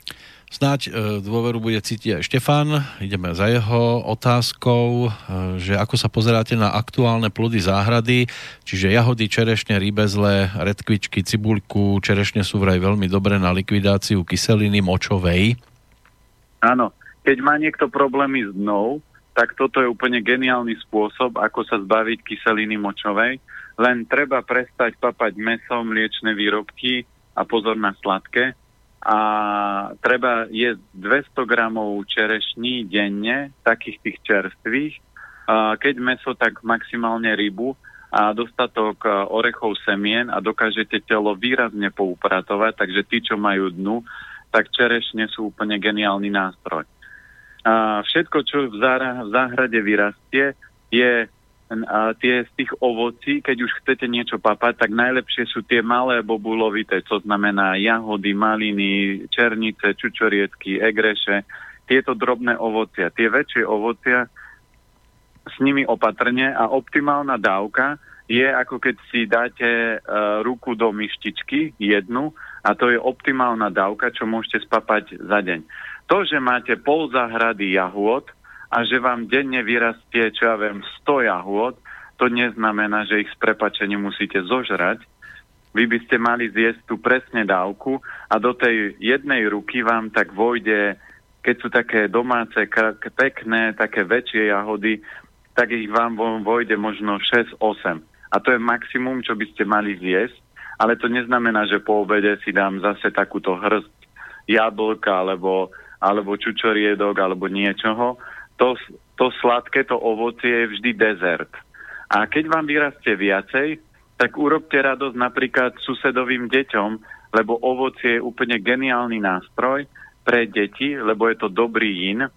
Snáď e, dôveru bude cítiť aj Štefan. Ideme za jeho otázkou, e, že ako sa pozeráte na aktuálne plody záhrady, čiže jahody, čerešne, rybezle, redkvičky, cibulku, čerešne sú vraj veľmi dobré na likvidáciu kyseliny močovej. Áno, keď má niekto problémy s dnou, tak toto je úplne geniálny spôsob, ako sa zbaviť kyseliny močovej. Len treba prestať papať meso, mliečne výrobky a pozor na sladké a treba jesť 200 gramov čerešní denne, takých tých čerstvých, keď meso, tak maximálne rybu a dostatok orechov semien a dokážete telo výrazne poupratovať, takže tí, čo majú dnu, tak čerešne sú úplne geniálny nástroj. A všetko, čo v záhrade vyrastie, je a tie z tých ovocí, keď už chcete niečo papať, tak najlepšie sú tie malé bobulovité, to znamená jahody, maliny, černice, čučoriedky, egreše, tieto drobné ovocia. Tie väčšie ovocia s nimi opatrne a optimálna dávka je ako keď si dáte uh, ruku do myštičky, jednu, a to je optimálna dávka, čo môžete spapať za deň. To, že máte pol zahrady jahôd, a že vám denne vyrastie, čo ja viem, 100 jahôd, to neznamená, že ich s prepačením musíte zožrať. Vy by ste mali zjesť tú presne dávku a do tej jednej ruky vám tak vojde, keď sú také domáce, pekné, také väčšie jahody, tak ich vám vojde možno 6-8. A to je maximum, čo by ste mali zjesť, ale to neznamená, že po obede si dám zase takúto hrst jablka alebo, alebo čučoriedok alebo niečoho, to, to sladké, to ovocie je vždy dezert. A keď vám vyrastie viacej, tak urobte radosť napríklad susedovým deťom, lebo ovocie je úplne geniálny nástroj pre deti, lebo je to dobrý in.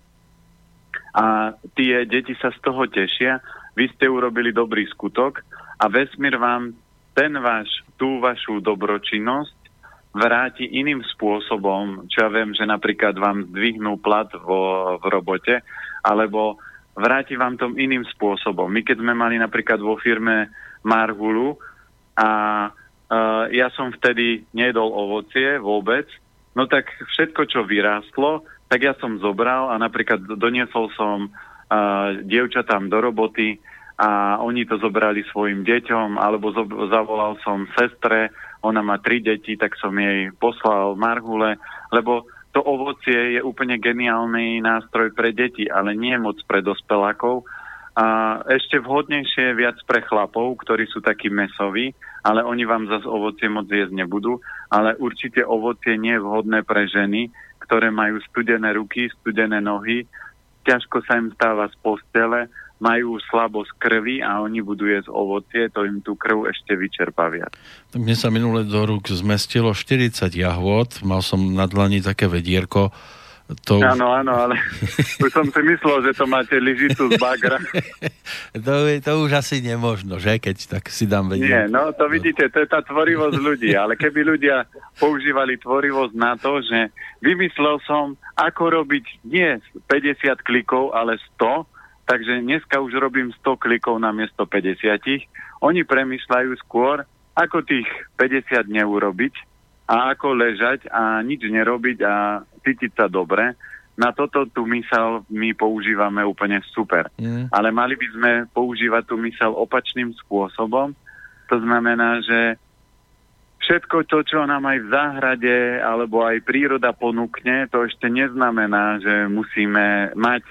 A tie deti sa z toho tešia. Vy ste urobili dobrý skutok a vesmír vám ten váš, tú vašu dobročinnosť vráti iným spôsobom, čo ja viem, že napríklad vám zdvihnú plat vo, v robote, alebo vráti vám tom iným spôsobom. My keď sme mali napríklad vo firme Marhulu a uh, ja som vtedy nedol ovocie vôbec, no tak všetko, čo vyrástlo, tak ja som zobral a napríklad doniesol som uh, dievčatám do roboty a oni to zobrali svojim deťom, alebo zo- zavolal som sestre, ona má tri deti, tak som jej poslal marhule, lebo to ovocie je úplne geniálny nástroj pre deti, ale nie moc pre dospelákov. A ešte vhodnejšie je viac pre chlapov, ktorí sú takí mesoví, ale oni vám zase ovocie moc jesť nebudú. Ale určite ovocie nie je vhodné pre ženy, ktoré majú studené ruky, studené nohy, ťažko sa im stáva z postele, majú slabosť krvi a oni budú jesť ovocie, to im tú krv ešte vyčerpá viac. Tak mne sa minule do rúk zmestilo 40 jahôd, mal som na dlani také vedierko, to už... Áno, áno, ale už som si myslel, že to máte lyžicu z bagra. to, to už asi nemožno, že? Keď tak si dám vedieť. Nie, no to vidíte, to je tá tvorivosť ľudí, ale keby ľudia používali tvorivosť na to, že vymyslel som, ako robiť nie 50 klikov, ale 100, Takže dneska už robím 100 klikov na miesto 50. Oni premyšľajú skôr, ako tých 50 neurobiť a ako ležať a nič nerobiť a cítiť sa dobre. Na toto tú mysel my používame úplne super. Mm. Ale mali by sme používať tú mysel opačným spôsobom. To znamená, že všetko to, čo nám aj v záhrade alebo aj príroda ponúkne, to ešte neznamená, že musíme mať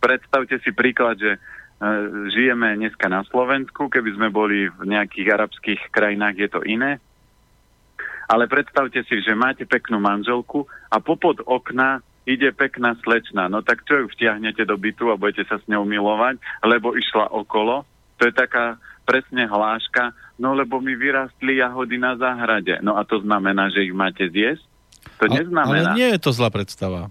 predstavte si príklad, že e, žijeme dneska na Slovensku, keby sme boli v nejakých arabských krajinách, je to iné. Ale predstavte si, že máte peknú manželku a popod okna ide pekná slečna. No tak čo ju vtiahnete do bytu a budete sa s ňou milovať, lebo išla okolo. To je taká presne hláška, no lebo mi vyrastli jahody na záhrade. No a to znamená, že ich máte zjesť? To neznamená. Ale nie je to zlá predstava.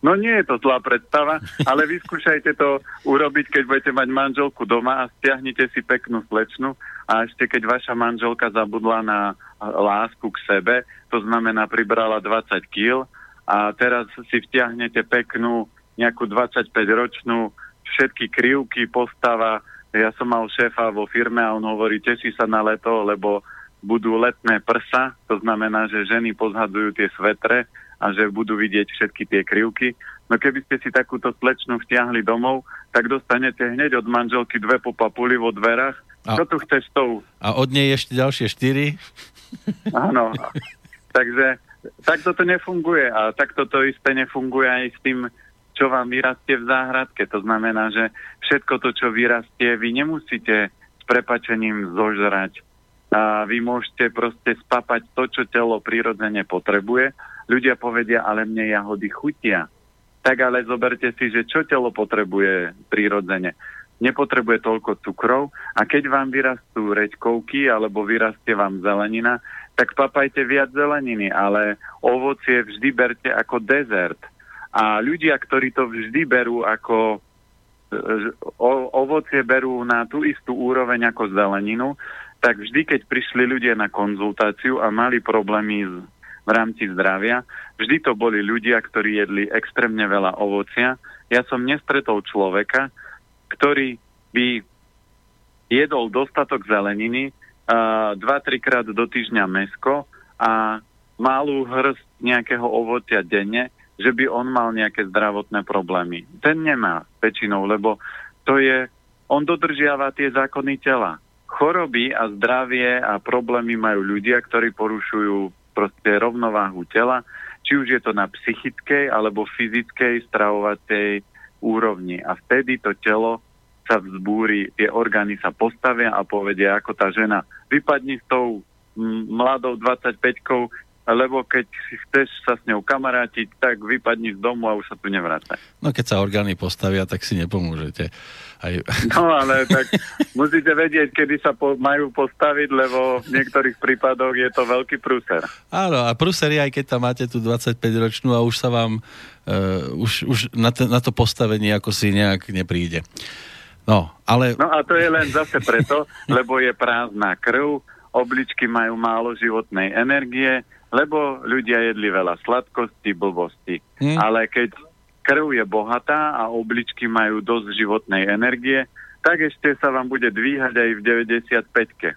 No nie je to zlá predstava, ale vyskúšajte to urobiť, keď budete mať manželku doma a stiahnite si peknú slečnu a ešte keď vaša manželka zabudla na lásku k sebe, to znamená pribrala 20 kg a teraz si vtiahnete peknú nejakú 25-ročnú, všetky krivky, postava. Ja som mal šéfa vo firme a on hovorí, teší sa na leto, lebo budú letné prsa, to znamená, že ženy pozhadzujú tie svetre a že budú vidieť všetky tie krivky. No keby ste si takúto slečnu vtiahli domov, tak dostanete hneď od manželky dve popapuli vo dverách. A, Čo tu chceš tou? A od nej ešte ďalšie štyri? Áno. Takže takto to nefunguje a takto to isté nefunguje aj s tým, čo vám vyrastie v záhradke. To znamená, že všetko to, čo vyrastie, vy nemusíte s prepačením zožrať. A vy môžete proste spapať to, čo telo prirodzene potrebuje Ľudia povedia, ale mne jahody chutia. Tak ale zoberte si, že čo telo potrebuje prirodzene. Nepotrebuje toľko cukrov a keď vám vyrastú reďkovky alebo vyrastie vám zelenina, tak papajte viac zeleniny, ale ovocie vždy berte ako dezert. A ľudia, ktorí to vždy berú ako e, ovocie berú na tú istú úroveň ako zeleninu, tak vždy, keď prišli ľudia na konzultáciu a mali problémy s v rámci zdravia. Vždy to boli ľudia, ktorí jedli extrémne veľa ovocia. Ja som nestretol človeka, ktorý by jedol dostatok zeleniny, dva, trikrát do týždňa mesko a malú hrst nejakého ovocia denne, že by on mal nejaké zdravotné problémy. Ten nemá väčšinou, lebo to je, on dodržiava tie zákony tela. Choroby a zdravie a problémy majú ľudia, ktorí porušujú proste rovnováhu tela, či už je to na psychickej alebo fyzickej stravovacej úrovni. A vtedy to telo sa vzbúri, tie orgány sa postavia a povedia, ako tá žena vypadni s tou mladou 25-kou, lebo keď si chceš sa s ňou kamarátiť, tak vypadni z domu a už sa tu nevráca. No keď sa orgány postavia, tak si nepomôžete. Aj... No ale tak musíte vedieť, kedy sa po, majú postaviť, lebo v niektorých prípadoch je to veľký prúser. Áno, a prúser je aj keď tam máte tú 25-ročnú a už sa vám uh, už, už na, te, na to postavenie ako si nejak nepríde. No, ale... No a to je len zase preto, lebo je prázdna krv, obličky majú málo životnej energie, lebo ľudia jedli veľa sladkosti, blbosti. Hmm. Ale keď krv je bohatá a obličky majú dosť životnej energie, tak ešte sa vám bude dvíhať aj v 95-ke.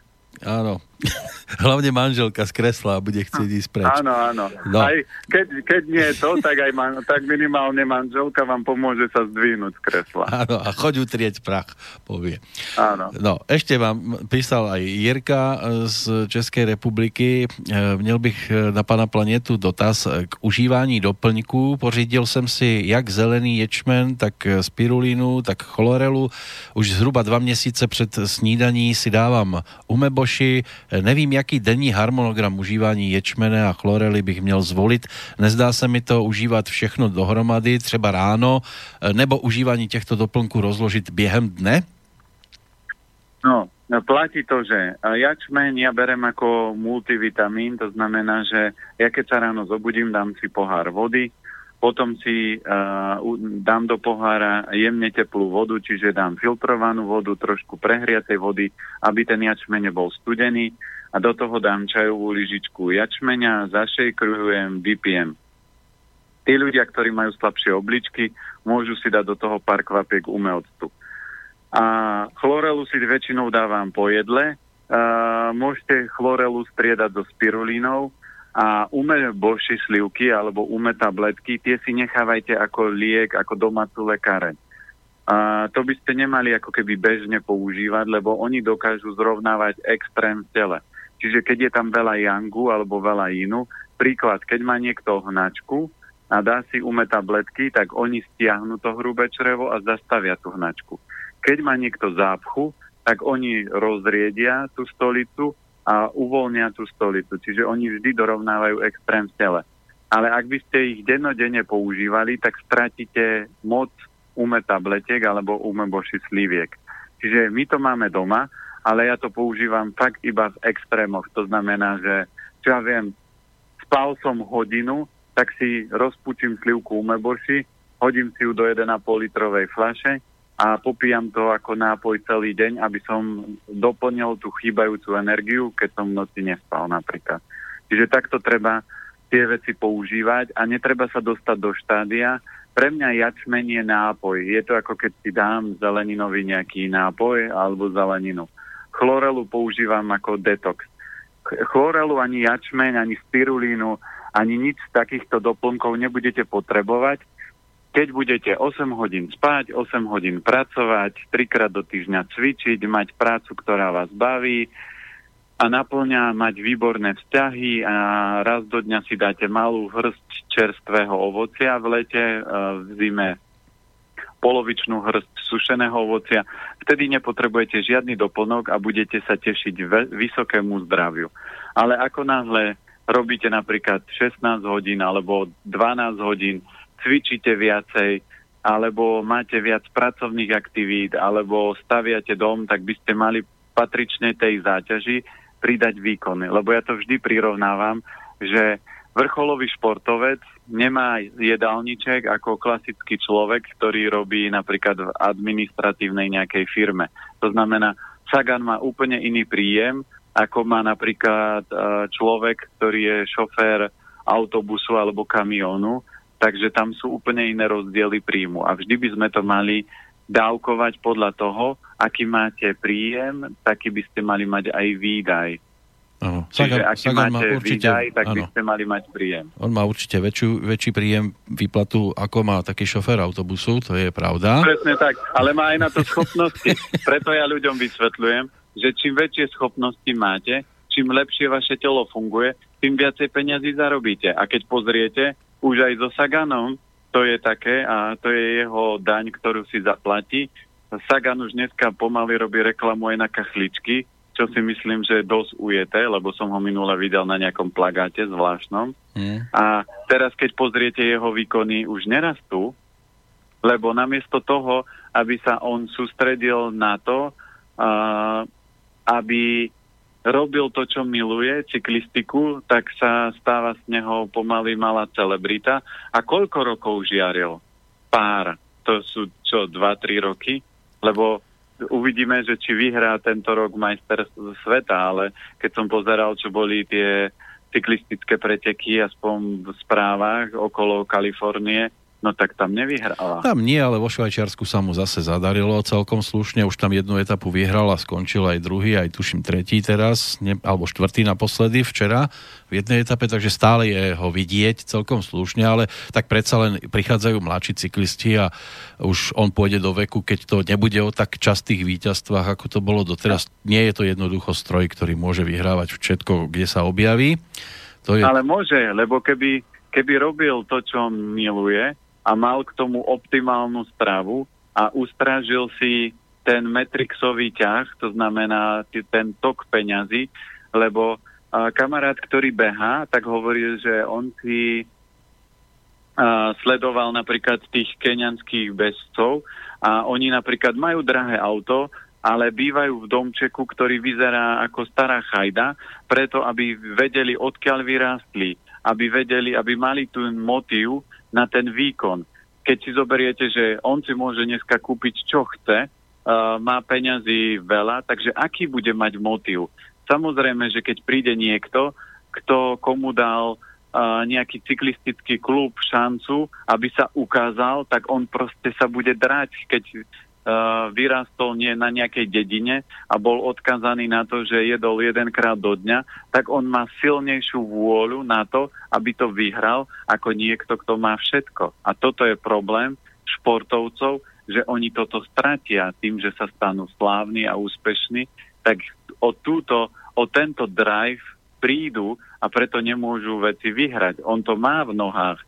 Áno. Hlavne manželka z kresla bude chcieť ísť preč. Áno, áno. No. Aj keď, keď nie je to, tak, aj man, tak minimálne manželka vám pomôže sa zdvihnúť z kresla. Áno, a choď utrieť prach, povie. Áno. No, ešte vám písal aj Jirka z Českej republiky. E, měl bych e, na pana planetu dotaz k užívání doplňků. Pořídil jsem si jak zelený ječmen, tak spirulínu, tak chlorelu. Už zhruba dva měsíce před snídaní si dávám umeboši, Nevím, jaký denní harmonogram užívání ječmene a chlorely bych měl zvolit. Nezdá se mi to užívat všechno dohromady, třeba ráno, nebo užívání těchto doplnků rozložit během dne? No, platí to, že jačmen ja berem ako multivitamín, to znamená, že ja keď sa ráno zobudím, dám si pohár vody, potom si uh, dám do pohára jemne teplú vodu, čiže dám filtrovanú vodu, trošku prehriatej vody, aby ten jačmeň bol studený a do toho dám čajovú lyžičku jačmeňa, zašejkrujem, vypijem. Tí ľudia, ktorí majú slabšie obličky, môžu si dať do toho pár kvapiek umeoctu. A chlorelu si väčšinou dávam po jedle. Uh, môžete chlorelu striedať so spirulínou, a ume boši slivky alebo ume tabletky, tie si nechávajte ako liek, ako domácu lekáreň. A to by ste nemali ako keby bežne používať, lebo oni dokážu zrovnávať extrém v tele. Čiže keď je tam veľa jangu alebo veľa inu, príklad, keď má niekto hnačku a dá si ume tabletky, tak oni stiahnu to hrubé črevo a zastavia tú hnačku. Keď má niekto zápchu, tak oni rozriedia tú stolicu a uvoľnia tú stolicu. Čiže oni vždy dorovnávajú extrém v tele. Ale ak by ste ich dennodenne používali, tak stratíte moc ume tabletiek alebo ume boši sliviek. Čiže my to máme doma, ale ja to používam fakt iba v extrémoch. To znamená, že čo ja viem, spal som hodinu, tak si rozpučím slivku umeboši, hodím si ju do 1,5 litrovej flaše a popíjam to ako nápoj celý deň, aby som doplnil tú chýbajúcu energiu, keď som v noci nespal napríklad. Čiže takto treba tie veci používať a netreba sa dostať do štádia. Pre mňa jačmen je nápoj. Je to ako keď si dám zeleninový nejaký nápoj alebo zeleninu. Chlorelu používam ako detox. Chlorelu ani jačmeň, ani spirulínu, ani nič z takýchto doplnkov nebudete potrebovať, keď budete 8 hodín spať, 8 hodín pracovať, trikrát do týždňa cvičiť, mať prácu, ktorá vás baví a naplňa mať výborné vzťahy a raz do dňa si dáte malú hrst čerstvého ovocia v lete, v zime polovičnú hrst sušeného ovocia. Vtedy nepotrebujete žiadny doplnok a budete sa tešiť vysokému zdraviu. Ale ako náhle robíte napríklad 16 hodín alebo 12 hodín, cvičíte viacej, alebo máte viac pracovných aktivít, alebo staviate dom, tak by ste mali patrične tej záťaži pridať výkony. Lebo ja to vždy prirovnávam, že vrcholový športovec nemá jedálniček ako klasický človek, ktorý robí napríklad v administratívnej nejakej firme. To znamená, Sagan má úplne iný príjem, ako má napríklad e, človek, ktorý je šofér autobusu alebo kamiónu Takže tam sú úplne iné rozdiely príjmu. A vždy by sme to mali dávkovať podľa toho, aký máte príjem, taký by ste mali mať aj výdaj. Ano. Čiže Sagan, aký Sagan máte má určite, výdaj, tak ano. by ste mali mať príjem. On má určite väčšiu, väčší príjem výplatu, ako má taký šofér autobusu, to je pravda. Presne tak, ale má aj na to schopnosti. Preto ja ľuďom vysvetľujem, že čím väčšie schopnosti máte, čím lepšie vaše telo funguje, tým viacej peniazy zarobíte. A keď pozriete, už aj so Saganom to je také a to je jeho daň, ktorú si zaplatí. Sagan už dneska pomaly robí reklamu aj na kachličky, čo si myslím, že je dosť ujeté, lebo som ho minule videl na nejakom plagáte zvláštnom. Mm. A teraz, keď pozriete jeho výkony, už nerastú, lebo namiesto toho, aby sa on sústredil na to, uh, aby robil to, čo miluje, cyklistiku, tak sa stáva z neho pomaly malá celebrita. A koľko rokov žiaril? Pár. To sú čo, 2-3 roky? Lebo uvidíme, že či vyhrá tento rok majster sveta, ale keď som pozeral, čo boli tie cyklistické preteky, aspoň v správach okolo Kalifornie, No tak tam nevyhrala. Tam nie, ale vo Švajčiarsku sa mu zase zadarilo celkom slušne. Už tam jednu etapu vyhral a skončil aj druhý, aj tuším tretí teraz, ne, alebo štvrtý naposledy včera v jednej etape, takže stále je ho vidieť celkom slušne, ale tak predsa len prichádzajú mladší cyklisti a už on pôjde do veku, keď to nebude o tak častých víťazstvách, ako to bolo doteraz. Nie je to jednoducho stroj, ktorý môže vyhrávať všetko, kde sa objaví. To je... Ale môže, lebo keby, keby robil to, čo miluje, a mal k tomu optimálnu stravu a ustražil si ten metrixový ťah, to znamená ten tok peňazí, lebo uh, kamarát, ktorý beha, tak hovorí, že on si uh, sledoval napríklad tých keňanských bezcov a oni napríklad majú drahé auto, ale bývajú v domčeku, ktorý vyzerá ako stará chajda, preto aby vedeli, odkiaľ vyrástli, aby vedeli, aby mali tu motív, na ten výkon. Keď si zoberiete, že on si môže dneska kúpiť čo chce, uh, má peňazí veľa, takže aký bude mať motív? Samozrejme, že keď príde niekto, kto komu dal uh, nejaký cyklistický klub šancu, aby sa ukázal, tak on proste sa bude drať, keď vyrastol nie na nejakej dedine a bol odkazaný na to, že jedol jedenkrát do dňa, tak on má silnejšiu vôľu na to, aby to vyhral, ako niekto, kto má všetko. A toto je problém športovcov, že oni toto stratia tým, že sa stanú slávni a úspešní, tak o, túto, o tento drive prídu a preto nemôžu veci vyhrať. On to má v nohách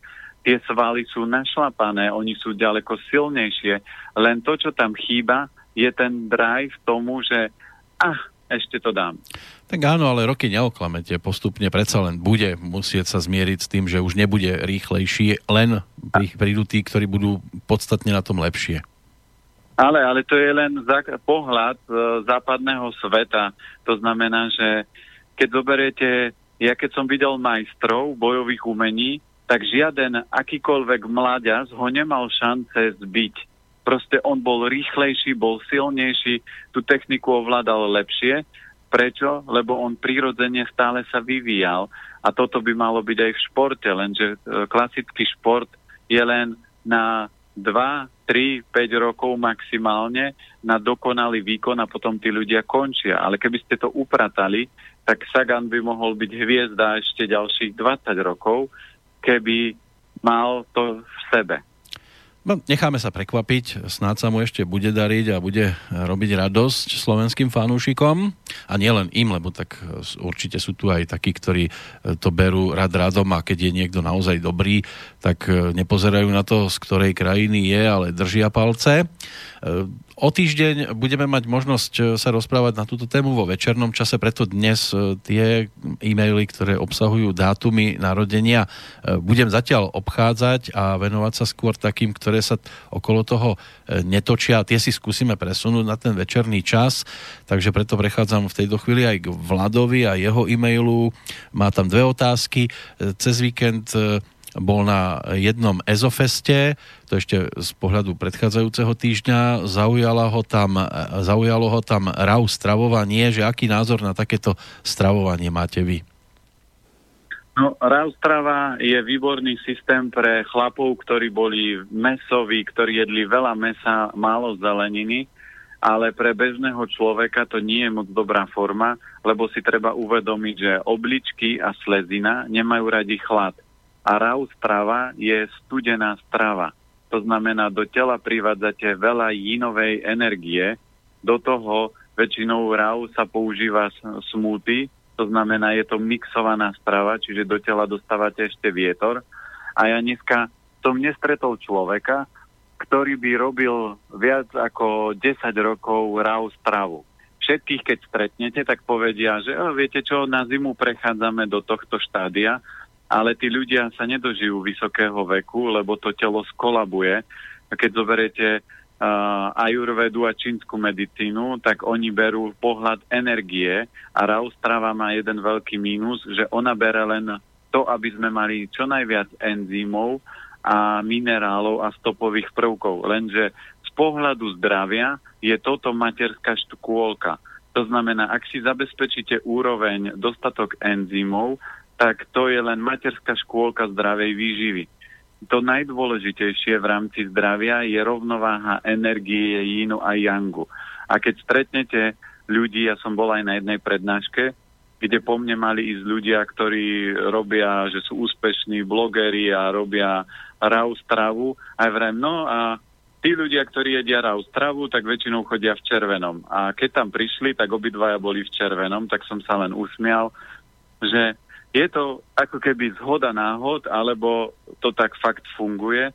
tie svaly sú našlapané, oni sú ďaleko silnejšie. Len to, čo tam chýba, je ten drive tomu, že ah, ešte to dám. Tak áno, ale roky neoklamete. Postupne predsa len bude musieť sa zmieriť s tým, že už nebude rýchlejší, len prídu tí, ktorí budú podstatne na tom lepšie. Ale, ale to je len pohľad e, západného sveta. To znamená, že keď zoberiete, ja keď som videl majstrov bojových umení, tak žiaden akýkoľvek mláďas ho nemal šance zbiť. Proste on bol rýchlejší, bol silnejší, tú techniku ovládal lepšie. Prečo? Lebo on prirodzene stále sa vyvíjal. A toto by malo byť aj v športe, lenže e, klasický šport je len na 2, 3, 5 rokov maximálne na dokonalý výkon a potom tí ľudia končia. Ale keby ste to upratali, tak Sagan by mohol byť hviezda ešte ďalších 20 rokov, keby mal to v sebe. No, necháme sa prekvapiť, snáď sa mu ešte bude dariť a bude robiť radosť slovenským fanúšikom a nielen im, lebo tak určite sú tu aj takí, ktorí to berú rad radom a keď je niekto naozaj dobrý, tak nepozerajú na to, z ktorej krajiny je, ale držia palce. O týždeň budeme mať možnosť e, sa rozprávať na túto tému vo večernom čase, preto dnes e, tie e-maily, ktoré obsahujú dátumy narodenia, e, budem zatiaľ obchádzať a venovať sa skôr takým, ktoré sa okolo toho netočia. Tie si skúsime presunúť na ten večerný čas, takže preto prechádzam v tejto chvíli aj k Vladovi a jeho e-mailu. Má tam dve otázky. Cez víkend bol na jednom ezofeste, to ešte z pohľadu predchádzajúceho týždňa, zaujalo ho tam, zaujalo ho tam RAU stravovanie, že aký názor na takéto stravovanie máte vy? No, RAU strava je výborný systém pre chlapov, ktorí boli mesoví, ktorí jedli veľa mesa, málo zeleniny, ale pre bežného človeka to nie je moc dobrá forma, lebo si treba uvedomiť, že obličky a slezina nemajú radi chlad a RAU strava je studená strava. To znamená, do tela privádzate veľa jínovej energie, do toho väčšinou RAU sa používa smúty, to znamená, je to mixovaná strava, čiže do tela dostávate ešte vietor. A ja dneska som nestretol človeka, ktorý by robil viac ako 10 rokov RAU stravu. všetkých, keď stretnete, tak povedia, že viete čo, na zimu prechádzame do tohto štádia, ale tí ľudia sa nedožijú vysokého veku, lebo to telo skolabuje. A keď zoberiete uh, ajurvedu a čínsku medicínu, tak oni berú pohľad energie a Raustrava má jeden veľký mínus, že ona bere len to, aby sme mali čo najviac enzymov a minerálov a stopových prvkov. Lenže z pohľadu zdravia je toto materská škôlka. To znamená, ak si zabezpečíte úroveň dostatok enzymov, tak to je len materská škôlka zdravej výživy. To najdôležitejšie v rámci zdravia je rovnováha energie jínu a yangu. A keď stretnete ľudí, ja som bol aj na jednej prednáške, kde po mne mali ísť ľudia, ktorí robia, že sú úspešní blogeri a robia raw stravu. A vrem, no a tí ľudia, ktorí jedia raw stravu, tak väčšinou chodia v červenom. A keď tam prišli, tak obidvaja boli v červenom, tak som sa len usmial, že je to ako keby zhoda náhod, alebo to tak fakt funguje.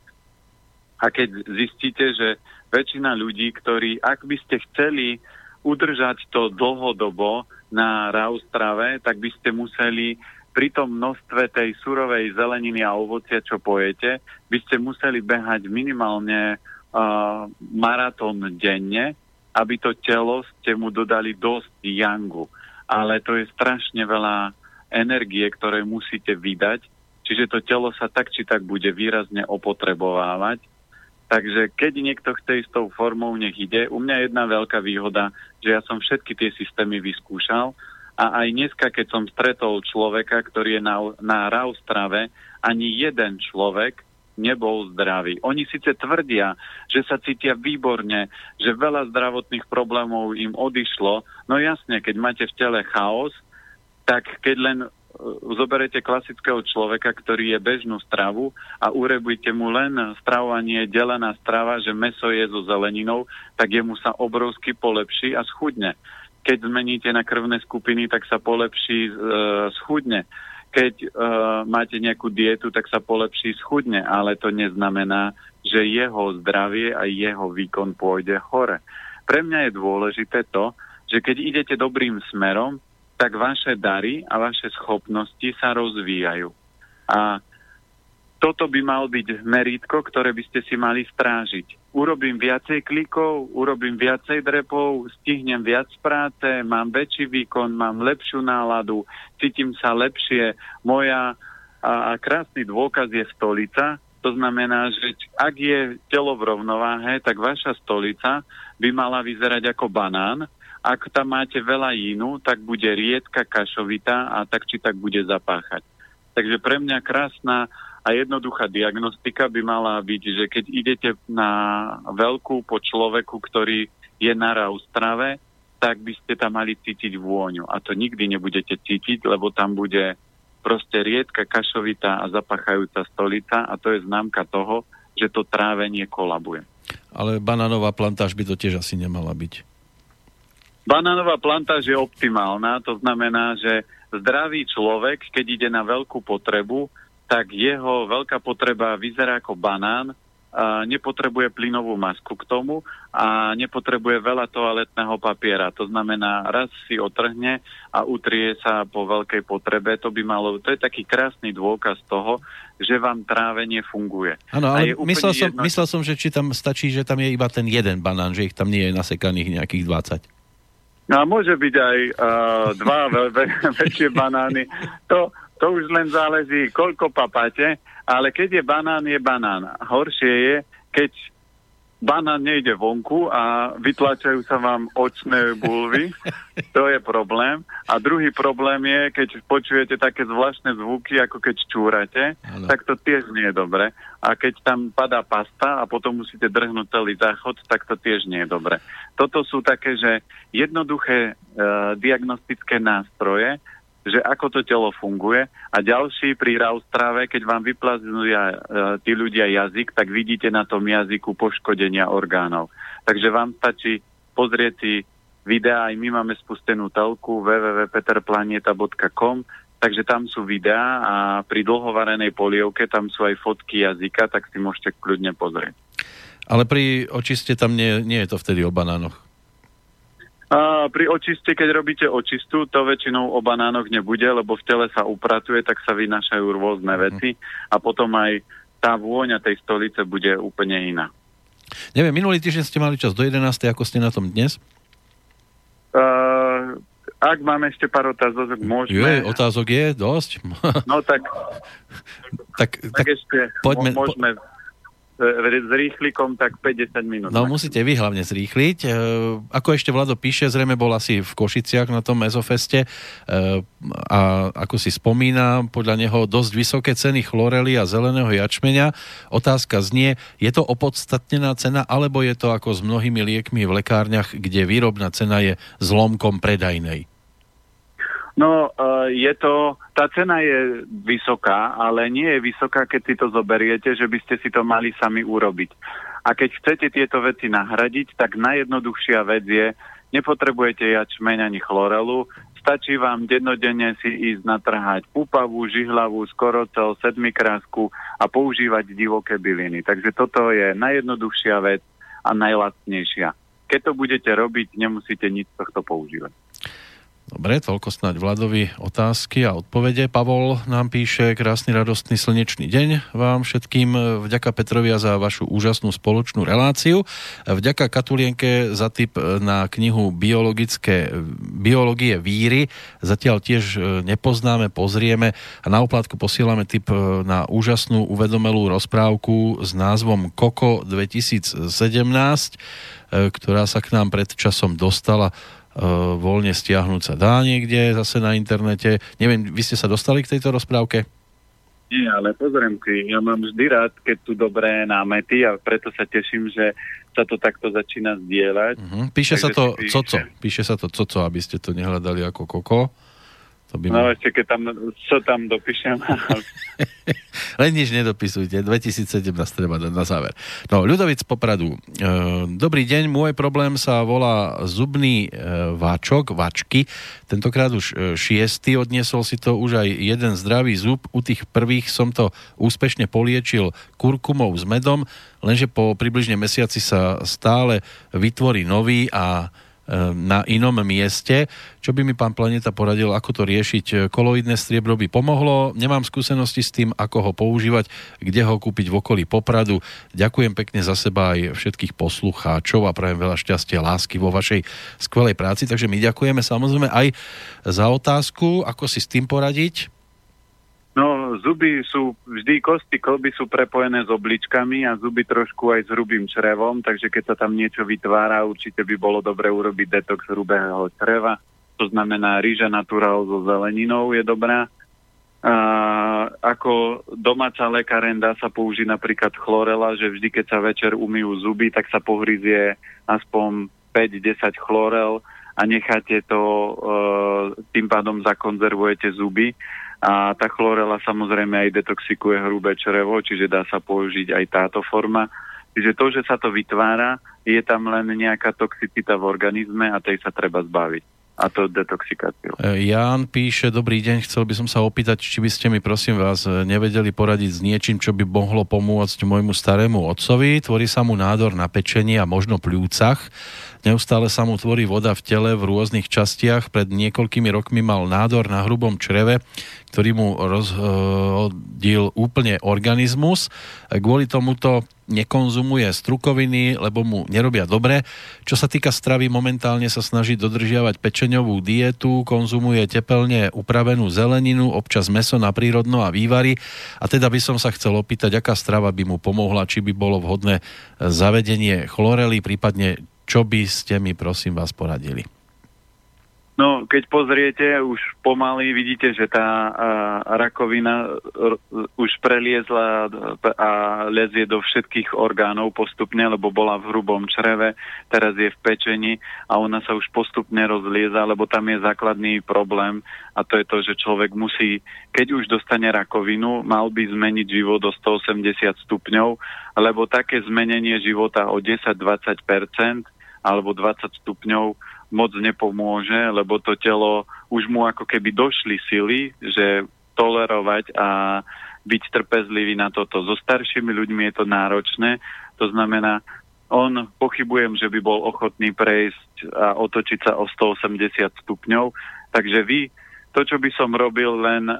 A keď zistíte, že väčšina ľudí, ktorí, ak by ste chceli udržať to dlhodobo, na raustrave, tak by ste museli pri tom množstve tej surovej zeleniny a ovocia, čo pojete, by ste museli behať minimálne uh, maratón denne, aby to telo ste mu dodali dosť yangu. Ale to je strašne veľa energie, ktoré musíte vydať, čiže to telo sa tak či tak bude výrazne opotrebovávať Takže keď niekto chce ísť tou formou, nech ide. U mňa je jedna veľká výhoda, že ja som všetky tie systémy vyskúšal a aj dneska, keď som stretol človeka, ktorý je na, na RAW strave, ani jeden človek nebol zdravý. Oni síce tvrdia, že sa cítia výborne, že veľa zdravotných problémov im odišlo, no jasne, keď máte v tele chaos, tak keď len zoberete klasického človeka, ktorý je bežnú stravu a urebujte mu len stravovanie delená strava, že meso je so zeleninou, tak jemu sa obrovsky polepší a schudne. Keď zmeníte na krvné skupiny, tak sa polepší, e, schudne. Keď e, máte nejakú dietu, tak sa polepší, schudne, ale to neznamená, že jeho zdravie a jeho výkon pôjde hore. Pre mňa je dôležité to, že keď idete dobrým smerom, tak vaše dary a vaše schopnosti sa rozvíjajú. A toto by mal byť meritko, ktoré by ste si mali strážiť. Urobím viacej klikov, urobím viacej drepov, stihnem viac práce, mám väčší výkon, mám lepšiu náladu, cítim sa lepšie. Moja a, a krásny dôkaz je stolica. To znamená, že ak je telo v rovnováhe, tak vaša stolica by mala vyzerať ako banán, ak tam máte veľa jínu, tak bude riedka, kašovitá a tak či tak bude zapáchať. Takže pre mňa krásna a jednoduchá diagnostika by mala byť, že keď idete na veľkú po človeku, ktorý je na strave, tak by ste tam mali cítiť vôňu. A to nikdy nebudete cítiť, lebo tam bude proste riedka, kašovitá a zapachajúca stolica a to je známka toho, že to trávenie kolabuje. Ale banánová plantáž by to tiež asi nemala byť. Banánová plantáž je optimálna, to znamená, že zdravý človek, keď ide na veľkú potrebu, tak jeho veľká potreba vyzerá ako banán, a nepotrebuje plynovú masku k tomu a nepotrebuje veľa toaletného papiera. To znamená, raz si otrhne a utrie sa po veľkej potrebe. To by malo, to je taký krásny dôkaz toho, že vám trávenie funguje. Áno, ale myslel som, jedno... myslel som, že či tam stačí, že tam je iba ten jeden banán, že ich tam nie je nasekaných nejakých 20. No a môže byť aj uh, dva ve- ve- väčšie banány. To, to už len záleží, koľko papáte, ale keď je banán, je banán. Horšie je, keď banán nejde vonku a vytlačajú sa vám očné bulvy. To je problém. A druhý problém je, keď počujete také zvláštne zvuky, ako keď čúrate, ano. tak to tiež nie je dobre. A keď tam padá pasta a potom musíte drhnúť celý záchod, tak to tiež nie je dobre. Toto sú také, že jednoduché e, diagnostické nástroje, že ako to telo funguje a ďalší pri raustrave, keď vám vyplaznú e, tí ľudia jazyk, tak vidíte na tom jazyku poškodenia orgánov. Takže vám stačí pozrieť si videá, aj my máme spustenú telku www.peterplaneta.com, takže tam sú videá a pri dlhovarenej polievke tam sú aj fotky jazyka, tak si môžete kľudne pozrieť. Ale pri očiste tam nie, nie je to vtedy o banánoch. A pri očiste, keď robíte očistu, to väčšinou o banánoch nebude, lebo v tele sa upratuje, tak sa vynašajú rôzne mhm. veci a potom aj tá vôňa tej stolice bude úplne iná. Neviem, minulý týždeň ste mali čas do 11. Ako ste na tom dnes? Uh, ak máme ešte pár otázok, môžeme... Je, otázok je dosť. No tak... tak, tak, tak ešte poďme, môžeme... Po s rýchlikom tak 50 minút. No musíte vy hlavne zrýchliť. E, ako ešte Vlado píše, zrejme bol asi v Košiciach na tom mezofeste e, a ako si spomína, podľa neho dosť vysoké ceny chlorely a zeleného jačmeňa. Otázka znie, je to opodstatnená cena, alebo je to ako s mnohými liekmi v lekárniach, kde výrobná cena je zlomkom predajnej? No, e, je to, tá cena je vysoká, ale nie je vysoká, keď si to zoberiete, že by ste si to mali sami urobiť. A keď chcete tieto veci nahradiť, tak najjednoduchšia vec je, nepotrebujete jačmeň ani chlorelu, stačí vám dennodenne si ísť natrhať púpavú, žihlavú, skorocel, sedmikrásku a používať divoké byliny. Takže toto je najjednoduchšia vec a najlacnejšia. Keď to budete robiť, nemusíte nič tohto používať. Dobre, toľko snáď Vladovi otázky a odpovede. Pavol nám píše krásny, radostný, slnečný deň vám všetkým. Vďaka Petrovia za vašu úžasnú spoločnú reláciu. Vďaka Katulienke za tip na knihu Biologické, Biológie víry. Zatiaľ tiež nepoznáme, pozrieme a na oplatku posielame tip na úžasnú uvedomelú rozprávku s názvom Koko 2017, ktorá sa k nám pred časom dostala E, voľne stiahnuť sa dá niekde zase na internete. Neviem, vy ste sa dostali k tejto rozprávke? Nie, ale pozriem si, ja mám vždy rád, keď tu dobré námety a preto sa teším, že sa to takto začína zdieľať. Uh-huh. Píše Takže sa to píše. Coco, píše sa to Coco, aby ste to nehľadali ako Koko. To by no ešte keď tam, čo tam dopíšem. Len nič nedopisujte, 2017 treba dať na záver. No, Ľudovic Popradu. E, dobrý deň, môj problém sa volá zubný e, váčok, váčky. Tentokrát už e, šiestý, odniesol si to už aj jeden zdravý zub. U tých prvých som to úspešne poliečil kurkumou s medom, lenže po približne mesiaci sa stále vytvorí nový a na inom mieste. Čo by mi pán Planeta poradil, ako to riešiť? Koloidné striebro by pomohlo, nemám skúsenosti s tým, ako ho používať, kde ho kúpiť v okolí Popradu. Ďakujem pekne za seba aj všetkých poslucháčov a prajem veľa šťastia, lásky vo vašej skvelej práci. Takže my ďakujeme samozrejme aj za otázku, ako si s tým poradiť. No, zuby sú, vždy kosti kolby sú prepojené s obličkami a zuby trošku aj s hrubým črevom, takže keď sa tam niečo vytvára, určite by bolo dobre urobiť detox hrubého čreva. To znamená, rýža naturál so zeleninou je dobrá. A ako domáca lekaren dá sa použiť napríklad chlorela, že vždy, keď sa večer umýjú zuby, tak sa pohryzie aspoň 5-10 chlorel a necháte to, e, tým pádom zakonzervujete zuby a tá chlorela samozrejme aj detoxikuje hrubé črevo, čiže dá sa použiť aj táto forma. Čiže to, že sa to vytvára, je tam len nejaká toxicita v organizme a tej sa treba zbaviť a to detoxikáciu. E, Ján píše, dobrý deň, chcel by som sa opýtať, či by ste mi prosím vás nevedeli poradiť s niečím, čo by mohlo pomôcť môjmu starému otcovi. Tvorí sa mu nádor na pečení a možno pľúcach. Neustále sa mu tvorí voda v tele v rôznych častiach. Pred niekoľkými rokmi mal nádor na hrubom čreve, ktorý mu rozhodil úplne organizmus. Kvôli tomuto nekonzumuje strukoviny, lebo mu nerobia dobre. Čo sa týka stravy, momentálne sa snaží dodržiavať pečeňovú dietu, konzumuje tepelne upravenú zeleninu, občas meso na prírodno a vývary. A teda by som sa chcel opýtať, aká strava by mu pomohla, či by bolo vhodné zavedenie chlorely, prípadne čo by ste mi, prosím vás, poradili? No, keď pozriete, už pomaly vidíte, že tá a, rakovina r, už preliezla a lezie do všetkých orgánov postupne, lebo bola v hrubom čreve, teraz je v pečení a ona sa už postupne rozlieza, lebo tam je základný problém a to je to, že človek musí, keď už dostane rakovinu, mal by zmeniť život o 180 stupňov, lebo také zmenenie života o 10-20% alebo 20 stupňov moc nepomôže, lebo to telo už mu ako keby došli sily, že tolerovať a byť trpezlivý na toto. So staršími ľuďmi je to náročné, to znamená, on pochybujem, že by bol ochotný prejsť a otočiť sa o 180 stupňov. Takže vy, to, čo by som robil, len uh,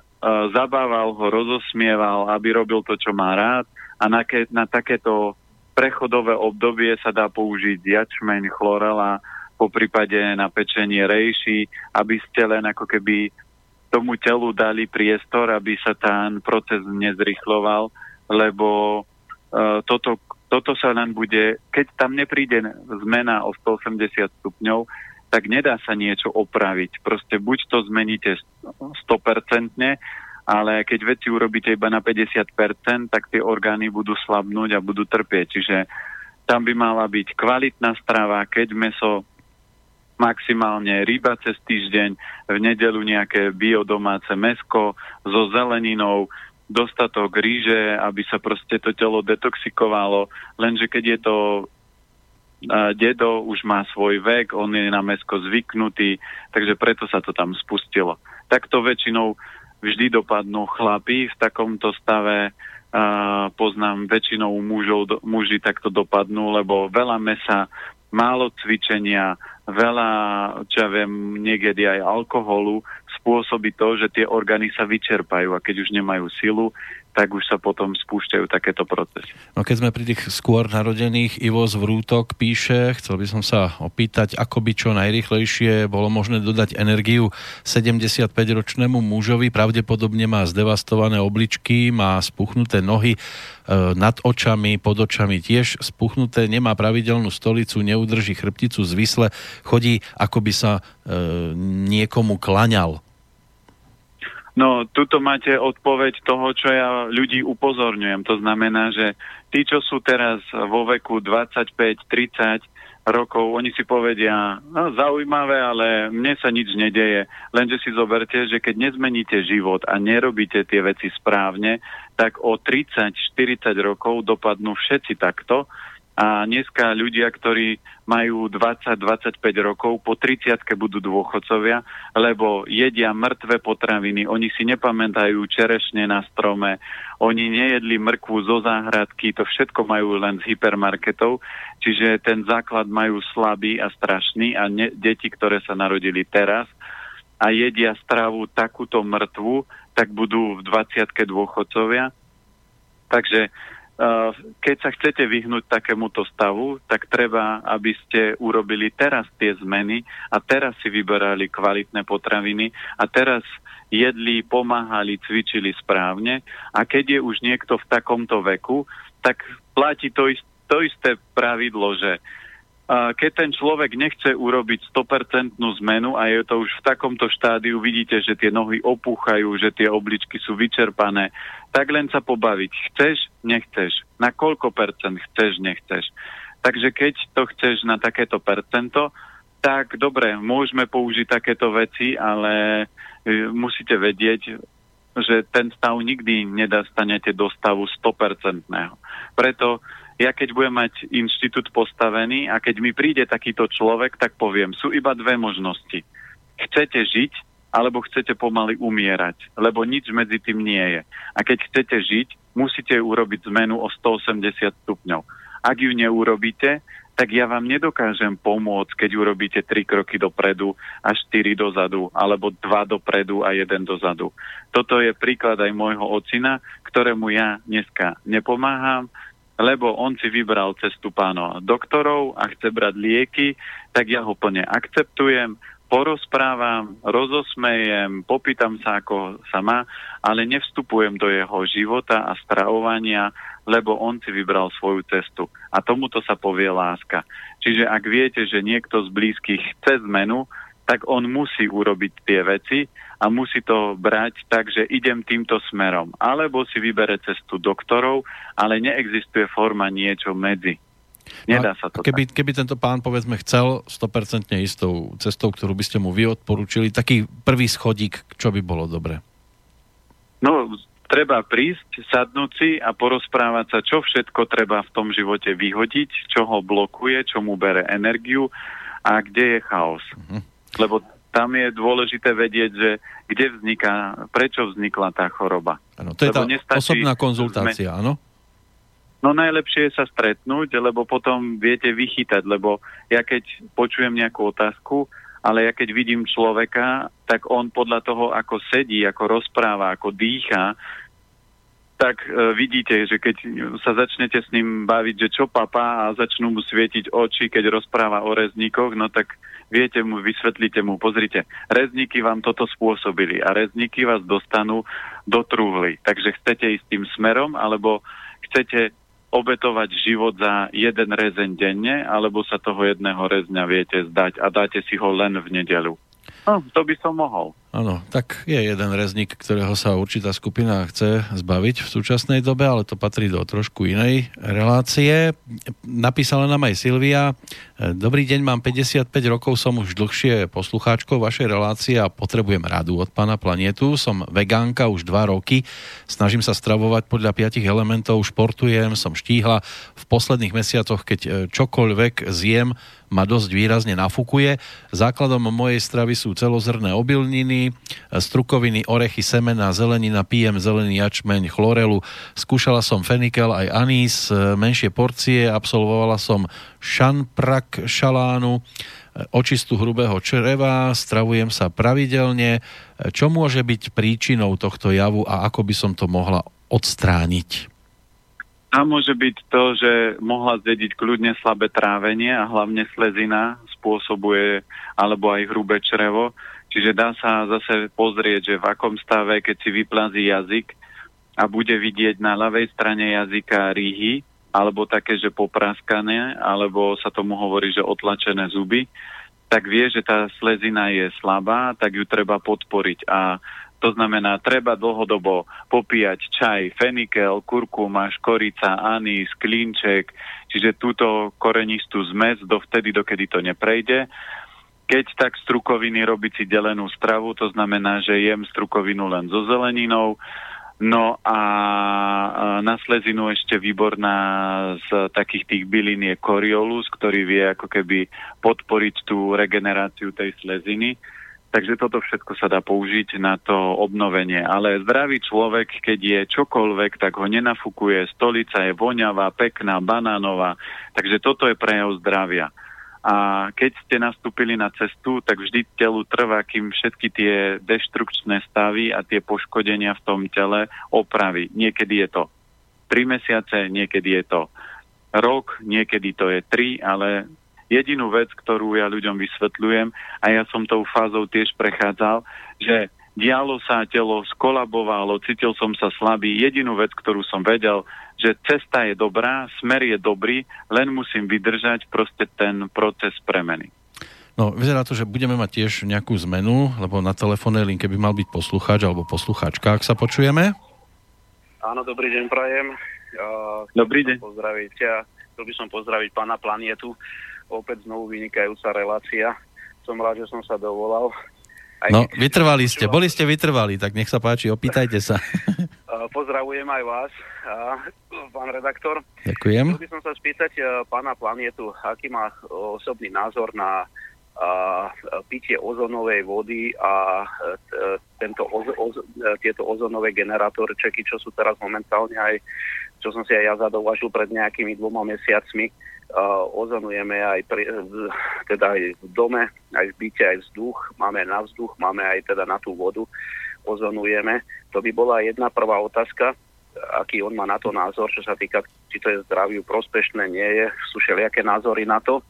zabával ho, rozosmieval, aby robil to, čo má rád a na, ke, na takéto prechodové obdobie sa dá použiť jačmeň, chlorela, po prípade na pečenie rejší, aby ste len ako keby tomu telu dali priestor, aby sa ten proces nezrychloval, lebo uh, toto toto sa len bude, keď tam nepríde zmena o 180 stupňov, tak nedá sa niečo opraviť. Proste buď to zmeníte 100%, ale keď veci urobíte iba na 50%, tak tie orgány budú slabnúť a budú trpieť. Čiže tam by mala byť kvalitná strava, keď meso maximálne ryba cez týždeň, v nedelu nejaké biodomáce mesko so zeleninou, dostatok ríže, aby sa proste to telo detoxikovalo, lenže keď je to dedo už má svoj vek, on je na mesko zvyknutý, takže preto sa to tam spustilo. Takto väčšinou vždy dopadnú chlapy v takomto stave, a poznám väčšinou mužov, muži takto dopadnú, lebo veľa mesa, málo cvičenia, veľa, čo ja viem, niekedy aj alkoholu spôsobí to, že tie orgány sa vyčerpajú a keď už nemajú silu, tak už sa potom spúšťajú takéto procesy. No keď sme pri tých skôr narodených, Ivo z Vrútok píše, chcel by som sa opýtať, ako by čo najrychlejšie bolo možné dodať energiu 75-ročnému mužovi, pravdepodobne má zdevastované obličky, má spuchnuté nohy, nad očami, pod očami tiež spuchnuté, nemá pravidelnú stolicu, neudrží chrbticu zvisle, chodí ako by sa e, niekomu klaňal No, tuto máte odpoveď toho, čo ja ľudí upozorňujem. To znamená, že tí, čo sú teraz vo veku 25-30 rokov, oni si povedia, no zaujímavé, ale mne sa nič nedeje. Lenže si zoberte, že keď nezmeníte život a nerobíte tie veci správne, tak o 30-40 rokov dopadnú všetci takto, a dneska ľudia, ktorí majú 20-25 rokov, po 30 budú dôchodcovia, lebo jedia mŕtve potraviny, oni si nepamätajú čerešne na strome, oni nejedli mrkvu zo záhradky, to všetko majú len z hypermarketov, čiže ten základ majú slabý a strašný a ne, deti, ktoré sa narodili teraz a jedia stravu takúto mŕtvu, tak budú v 20 dôchodcovia. Takže keď sa chcete vyhnúť takémuto stavu, tak treba, aby ste urobili teraz tie zmeny a teraz si vyberali kvalitné potraviny a teraz jedli, pomáhali, cvičili správne. A keď je už niekto v takomto veku, tak platí to isté pravidlo, že keď ten človek nechce urobiť 100% zmenu a je to už v takomto štádiu, vidíte, že tie nohy opúchajú, že tie obličky sú vyčerpané, tak len sa pobaviť. Chceš, nechceš. Na koľko percent chceš, nechceš. Takže keď to chceš na takéto percento, tak dobre, môžeme použiť takéto veci, ale e, musíte vedieť, že ten stav nikdy nedostanete do stavu 100%. Preto ja keď budem mať inštitút postavený a keď mi príde takýto človek, tak poviem, sú iba dve možnosti. Chcete žiť, alebo chcete pomaly umierať, lebo nič medzi tým nie je. A keď chcete žiť, musíte urobiť zmenu o 180 stupňov. Ak ju neurobíte, tak ja vám nedokážem pomôcť, keď urobíte 3 kroky dopredu a 4 dozadu, alebo 2 dopredu a 1 dozadu. Toto je príklad aj môjho ocina, ktorému ja dneska nepomáham, lebo on si vybral cestu páno doktorov a chce brať lieky, tak ja ho plne akceptujem, porozprávam, rozosmejem, popýtam sa, ako sa má, ale nevstupujem do jeho života a stravovania, lebo on si vybral svoju cestu. A tomuto sa povie láska. Čiže ak viete, že niekto z blízkych chce zmenu, tak on musí urobiť tie veci a musí to brať tak, že idem týmto smerom. Alebo si vybere cestu doktorov, ale neexistuje forma niečo medzi. Nedá sa to keby, keby tento pán, povedzme, chcel 100% istou cestou, ktorú by ste mu vy odporúčili, taký prvý schodík, čo by bolo dobre? No, treba prísť, sadnúť si a porozprávať sa, čo všetko treba v tom živote vyhodiť, čo ho blokuje, čo mu bere energiu a kde je chaos. Uh-huh. Lebo tam je dôležité vedieť, že kde vzniká, prečo vznikla tá choroba. Ano, to je Lebo tá osobná konzultácia, áno? No najlepšie je sa stretnúť, lebo potom viete vychytať, lebo ja keď počujem nejakú otázku, ale ja keď vidím človeka, tak on podľa toho, ako sedí, ako rozpráva, ako dýcha, tak e, vidíte, že keď sa začnete s ním baviť, že čo papa a začnú mu svietiť oči, keď rozpráva o rezníkoch, no tak viete mu, vysvetlíte mu, pozrite, rezníky vám toto spôsobili a rezníky vás dostanú do trúhly. Takže chcete ísť tým smerom, alebo chcete obetovať život za jeden rezeň denne, alebo sa toho jedného rezňa viete zdať a dáte si ho len v nedelu. No, to by som mohol. Áno, tak je jeden rezník, ktorého sa určitá skupina chce zbaviť v súčasnej dobe, ale to patrí do trošku inej relácie. Napísala nám aj Silvia. Dobrý deň, mám 55 rokov, som už dlhšie poslucháčkou vašej relácie a potrebujem radu od pána Planetu. Som vegánka už 2 roky, snažím sa stravovať podľa 5 elementov, športujem, som štíhla. V posledných mesiacoch, keď čokoľvek zjem, ma dosť výrazne nafúkuje. Základom mojej stravy sú celozrné obilniny, strukoviny, orechy, semena, zelenina, pijem zelený jačmeň, chlorelu. Skúšala som fenikel aj anís, menšie porcie, absolvovala som šanprak šalánu, očistu hrubého čreva, stravujem sa pravidelne. Čo môže byť príčinou tohto javu a ako by som to mohla odstrániť? A môže byť to, že mohla zdediť kľudne slabé trávenie a hlavne slezina spôsobuje, alebo aj hrubé črevo. Čiže dá sa zase pozrieť, že v akom stave, keď si vyplazí jazyk a bude vidieť na ľavej strane jazyka rýhy, alebo také, že popraskané, alebo sa tomu hovorí, že otlačené zuby, tak vie, že tá slezina je slabá, tak ju treba podporiť. A to znamená, treba dlhodobo popíjať čaj, fenikel, kurkuma, škorica, anís, klinček, čiže túto korenistú zmes dovtedy, dokedy to neprejde. Keď tak strukoviny robiť si delenú stravu, to znamená, že jem strukovinu len so zeleninou, No a na slezinu ešte výborná z takých tých bylín je koriolus, ktorý vie ako keby podporiť tú regeneráciu tej sleziny. Takže toto všetko sa dá použiť na to obnovenie. Ale zdravý človek, keď je čokoľvek, tak ho nenafukuje. Stolica je voňavá, pekná, banánová. Takže toto je prejav zdravia. A keď ste nastúpili na cestu, tak vždy telu trvá, kým všetky tie deštrukčné stavy a tie poškodenia v tom tele opraví. Niekedy je to 3 mesiace, niekedy je to rok, niekedy to je 3, ale jedinú vec, ktorú ja ľuďom vysvetľujem, a ja som tou fázou tiež prechádzal, že dialo sa, telo skolabovalo, cítil som sa slabý. Jedinú vec, ktorú som vedel, že cesta je dobrá, smer je dobrý, len musím vydržať proste ten proces premeny. No, vyzerá to, že budeme mať tiež nejakú zmenu, lebo na telefónnej linke by mal byť poslucháč alebo poslucháčka, ak sa počujeme. Áno, dobrý deň, Prajem. Uh, dobrý deň. Pozdraviť. Ja chcel by som pozdraviť pána Planietu opäť znovu vynikajúca relácia. Som rád, že som sa dovolal. No, vytrvali ste, boli ste vytrvali, tak nech sa páči, opýtajte sa. Pozdravujem aj vás, pán redaktor. Ďakujem. Chcel by som sa spýtať pána Planietu, aký má osobný názor na pitie ozonovej vody a tento oz, oz, tieto ozonové generátorčeky, čo sú teraz momentálne aj, čo som si aj ja zadovažil pred nejakými dvoma mesiacmi, ozonujeme aj, pri, teda aj v dome, aj v byte, aj vzduch, máme na vzduch, máme aj teda na tú vodu, ozonujeme. To by bola jedna prvá otázka, aký on má na to názor, čo sa týka, či to je zdraviu prospešné, nie je, sú všelijaké názory na to.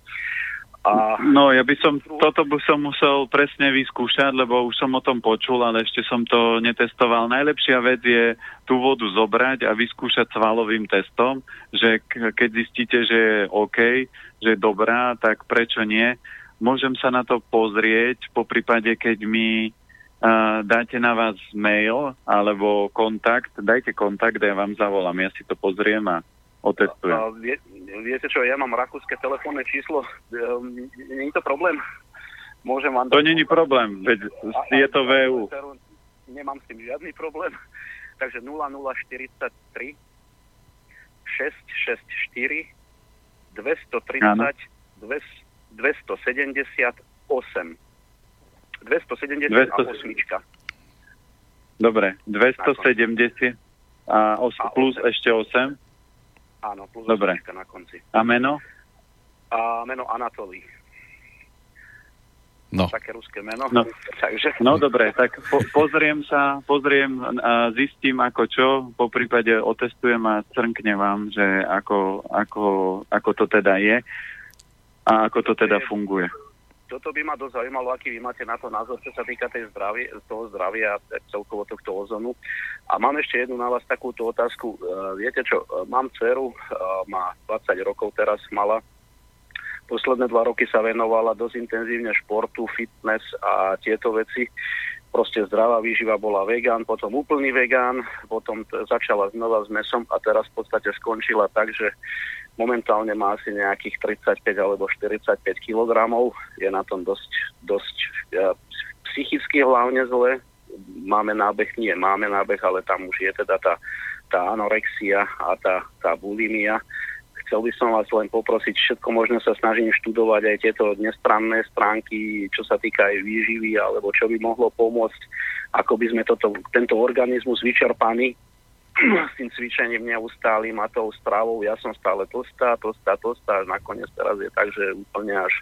A... No, ja by som, toto by som musel presne vyskúšať, lebo už som o tom počul, ale ešte som to netestoval. Najlepšia vec je tú vodu zobrať a vyskúšať svalovým testom, že keď zistíte, že je OK, že je dobrá, tak prečo nie? Môžem sa na to pozrieť, po prípade, keď mi uh, dáte na vás mail alebo kontakt, dajte kontakt a ja vám zavolám, ja si to pozriem a otestujem. A, a vie, viete čo, ja mám rakúske telefónne číslo, ehm, nie je to problém? Môžem vám... To není problém, veď je to VU. Nemám s tým žiadny problém. Takže 0043 664 230 278 278 Dobre, 270 a os, plus ešte 8 Áno, plus Dobre. na konci. A meno? A meno Anatolí. No. Také ruské meno. No. Takže... No dobre, tak po, pozriem sa, pozriem a zistím ako čo, po prípade otestujem a crnkne vám, že ako, ako, ako to teda je a ako to teda funguje. Toto by ma dosť zaujímalo, aký vy máte na to názor, čo sa týka tej zdravie, toho zdravia a celkovo tohto ozonu. A mám ešte jednu na vás takúto otázku. Uh, viete čo, uh, mám dceru, má 20 rokov teraz, mala posledné dva roky sa venovala dosť intenzívne športu, fitness a tieto veci. Proste zdravá výživa bola vegán, potom úplný vegán, potom t- začala znova s mesom a teraz v podstate skončila tak, že momentálne má asi nejakých 35 alebo 45 kg. Je na tom dosť, dosť ja, psychicky hlavne zle. Máme nábeh, nie máme nábeh, ale tam už je teda tá, tá anorexia a tá, tá bulimia chcel by som vás len poprosiť, všetko možné sa snažím študovať aj tieto nestranné stránky, čo sa týka aj výživy, alebo čo by mohlo pomôcť, ako by sme toto, tento organizmus vyčerpaný s tým cvičením neustálým a tou stravou. Ja som stále tlstá, tlstá, tlstá, až nakoniec teraz je tak, že úplne až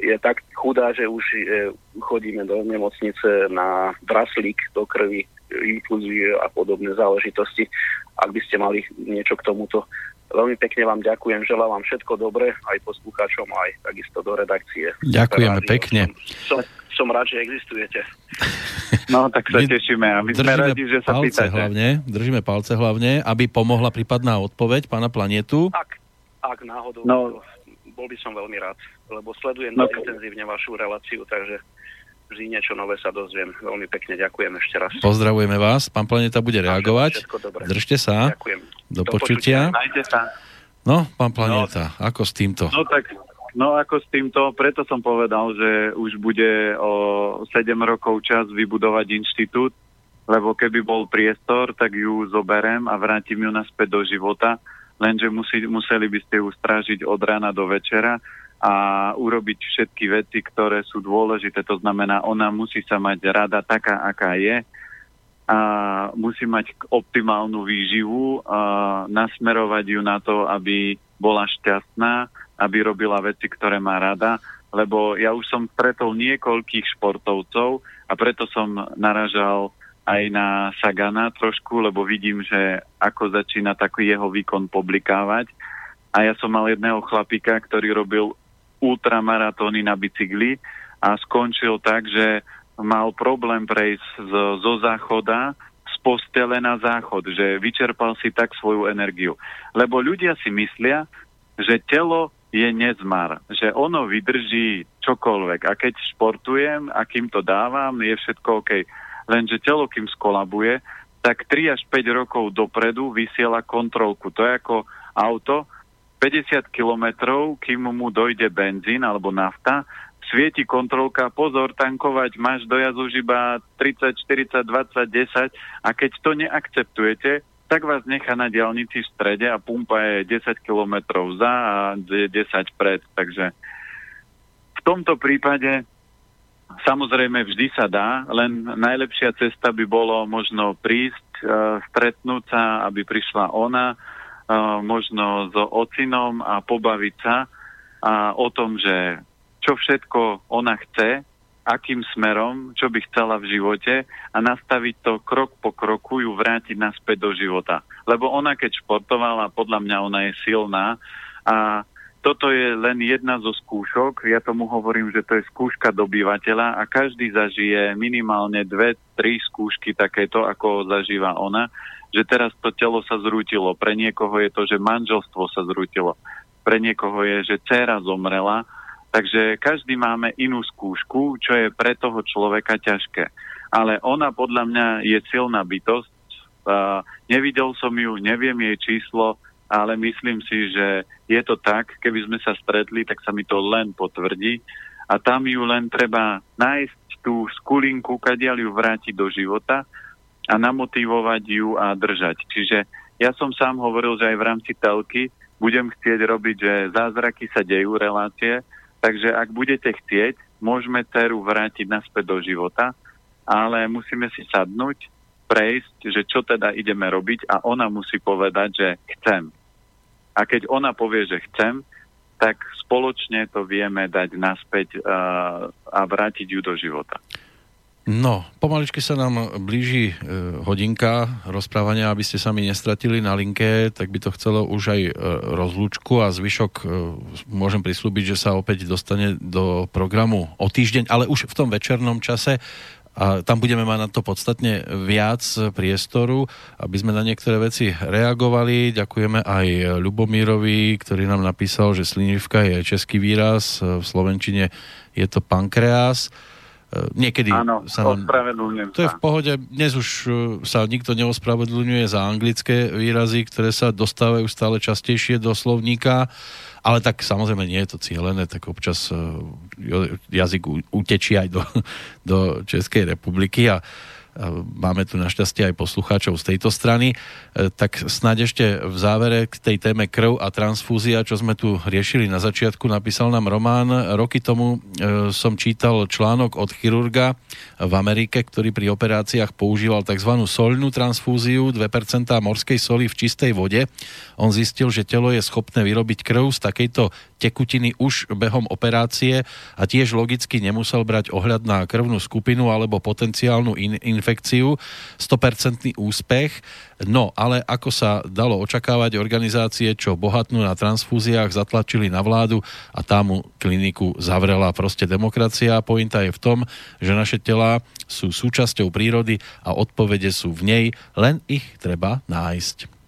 je tak chudá, že už je, chodíme do nemocnice na draslík do krvi, infúzie a podobné záležitosti. Ak by ste mali niečo k tomuto Veľmi pekne vám ďakujem, želám vám všetko dobré, aj poslucháčom, aj takisto do redakcie. Ďakujeme rádi, pekne. Som, som, som rád, že existujete. No, tak sa my tešíme a my sme radi, že sa palce pýtate. Hlavne, držíme palce hlavne, aby pomohla prípadná odpoveď pána Planetu. Ak, ak náhodou, no, bol by som veľmi rád, lebo sledujem no, intenzívne vašu reláciu, takže vždy niečo nové sa dozviem. Veľmi pekne ďakujem ešte raz. Pozdravujeme vás, pán Planeta bude reagovať. Držte sa. Ďakujem. Do, Do počutia. počutia. sa. No, pán Planeta, no, ako s týmto? No tak, no ako s týmto, preto som povedal, že už bude o 7 rokov čas vybudovať inštitút, lebo keby bol priestor, tak ju zoberem a vrátim ju naspäť do života, lenže musí, museli by ste ju strážiť od rána do večera a urobiť všetky veci, ktoré sú dôležité. To znamená, ona musí sa mať rada taká, aká je a musí mať optimálnu výživu, a nasmerovať ju na to, aby bola šťastná, aby robila veci, ktoré má rada, lebo ja už som stretol niekoľkých športovcov a preto som naražal aj na Sagana trošku, lebo vidím, že ako začína taký jeho výkon publikávať. A ja som mal jedného chlapika, ktorý robil ultramaratóny na bicykli a skončil tak, že mal problém prejsť z, zo záchoda z postele na záchod, že vyčerpal si tak svoju energiu. Lebo ľudia si myslia, že telo je nezmar, že ono vydrží čokoľvek. A keď športujem a kým to dávam, je všetko OK. Lenže telo, kým skolabuje, tak 3 až 5 rokov dopredu vysiela kontrolku. To je ako auto, 50 kilometrov, kým mu dojde benzín alebo nafta, svieti kontrolka, pozor, tankovať máš dojazd už iba 30, 40, 20, 10 a keď to neakceptujete, tak vás nechá na diálnici v strede a pumpa je 10 kilometrov za a 10 pred. Takže v tomto prípade samozrejme vždy sa dá, len najlepšia cesta by bolo možno prísť, uh, stretnúť sa, aby prišla ona, možno s ocinom a pobaviť sa a o tom, že čo všetko ona chce, akým smerom, čo by chcela v živote a nastaviť to krok po kroku, ju vrátiť naspäť do života. Lebo ona, keď športovala, podľa mňa ona je silná a toto je len jedna zo skúšok. Ja tomu hovorím, že to je skúška dobyvateľa a každý zažije minimálne dve, tri skúšky takéto, ako zažíva ona že teraz to telo sa zrútilo. Pre niekoho je to, že manželstvo sa zrútilo. Pre niekoho je, že dcéra zomrela. Takže každý máme inú skúšku, čo je pre toho človeka ťažké. Ale ona podľa mňa je silná bytosť. Uh, nevidel som ju, neviem jej číslo, ale myslím si, že je to tak, keby sme sa stretli, tak sa mi to len potvrdí. A tam ju len treba nájsť tú skulinku, kadiaľ ju vrátiť do života a namotivovať ju a držať. Čiže ja som sám hovoril, že aj v rámci telky budem chcieť robiť, že zázraky sa dejú, relácie, takže ak budete chcieť, môžeme dceru vrátiť naspäť do života, ale musíme si sadnúť, prejsť, že čo teda ideme robiť a ona musí povedať, že chcem. A keď ona povie, že chcem, tak spoločne to vieme dať naspäť uh, a vrátiť ju do života. No, pomaličky sa nám blíži e, hodinka rozprávania, aby ste sa mi nestratili na linke, tak by to chcelo už aj e, rozlúčku a zvyšok e, môžem prislúbiť, že sa opäť dostane do programu o týždeň, ale už v tom večernom čase a tam budeme mať na to podstatne viac priestoru, aby sme na niektoré veci reagovali. Ďakujeme aj Ľubomírovi, ktorý nám napísal, že slinivka je český výraz, v Slovenčine je to pankreás. E, niekedy Áno, sa nám... To je v pohode. Dnes už e, sa nikto neospravedlňuje za anglické výrazy, ktoré sa dostávajú stále častejšie do slovníka, ale tak samozrejme nie je to cieľené, tak občas e, jazyk utečí aj do, do Českej republiky a máme tu našťastie aj poslucháčov z tejto strany, e, tak snáď ešte v závere k tej téme krv a transfúzia, čo sme tu riešili na začiatku, napísal nám Román. Roky tomu e, som čítal článok od chirurga v Amerike, ktorý pri operáciách používal tzv. solnú transfúziu, 2% morskej soli v čistej vode. On zistil, že telo je schopné vyrobiť krv z takejto tekutiny už behom operácie a tiež logicky nemusel brať ohľad na krvnú skupinu alebo potenciálnu in- infekciu. 100% úspech. No, ale ako sa dalo očakávať, organizácie, čo bohatnú na transfúziách, zatlačili na vládu a tá mu kliniku zavrela. Proste demokracia. Pointa je v tom, že naše telá sú súčasťou prírody a odpovede sú v nej, len ich treba nájsť.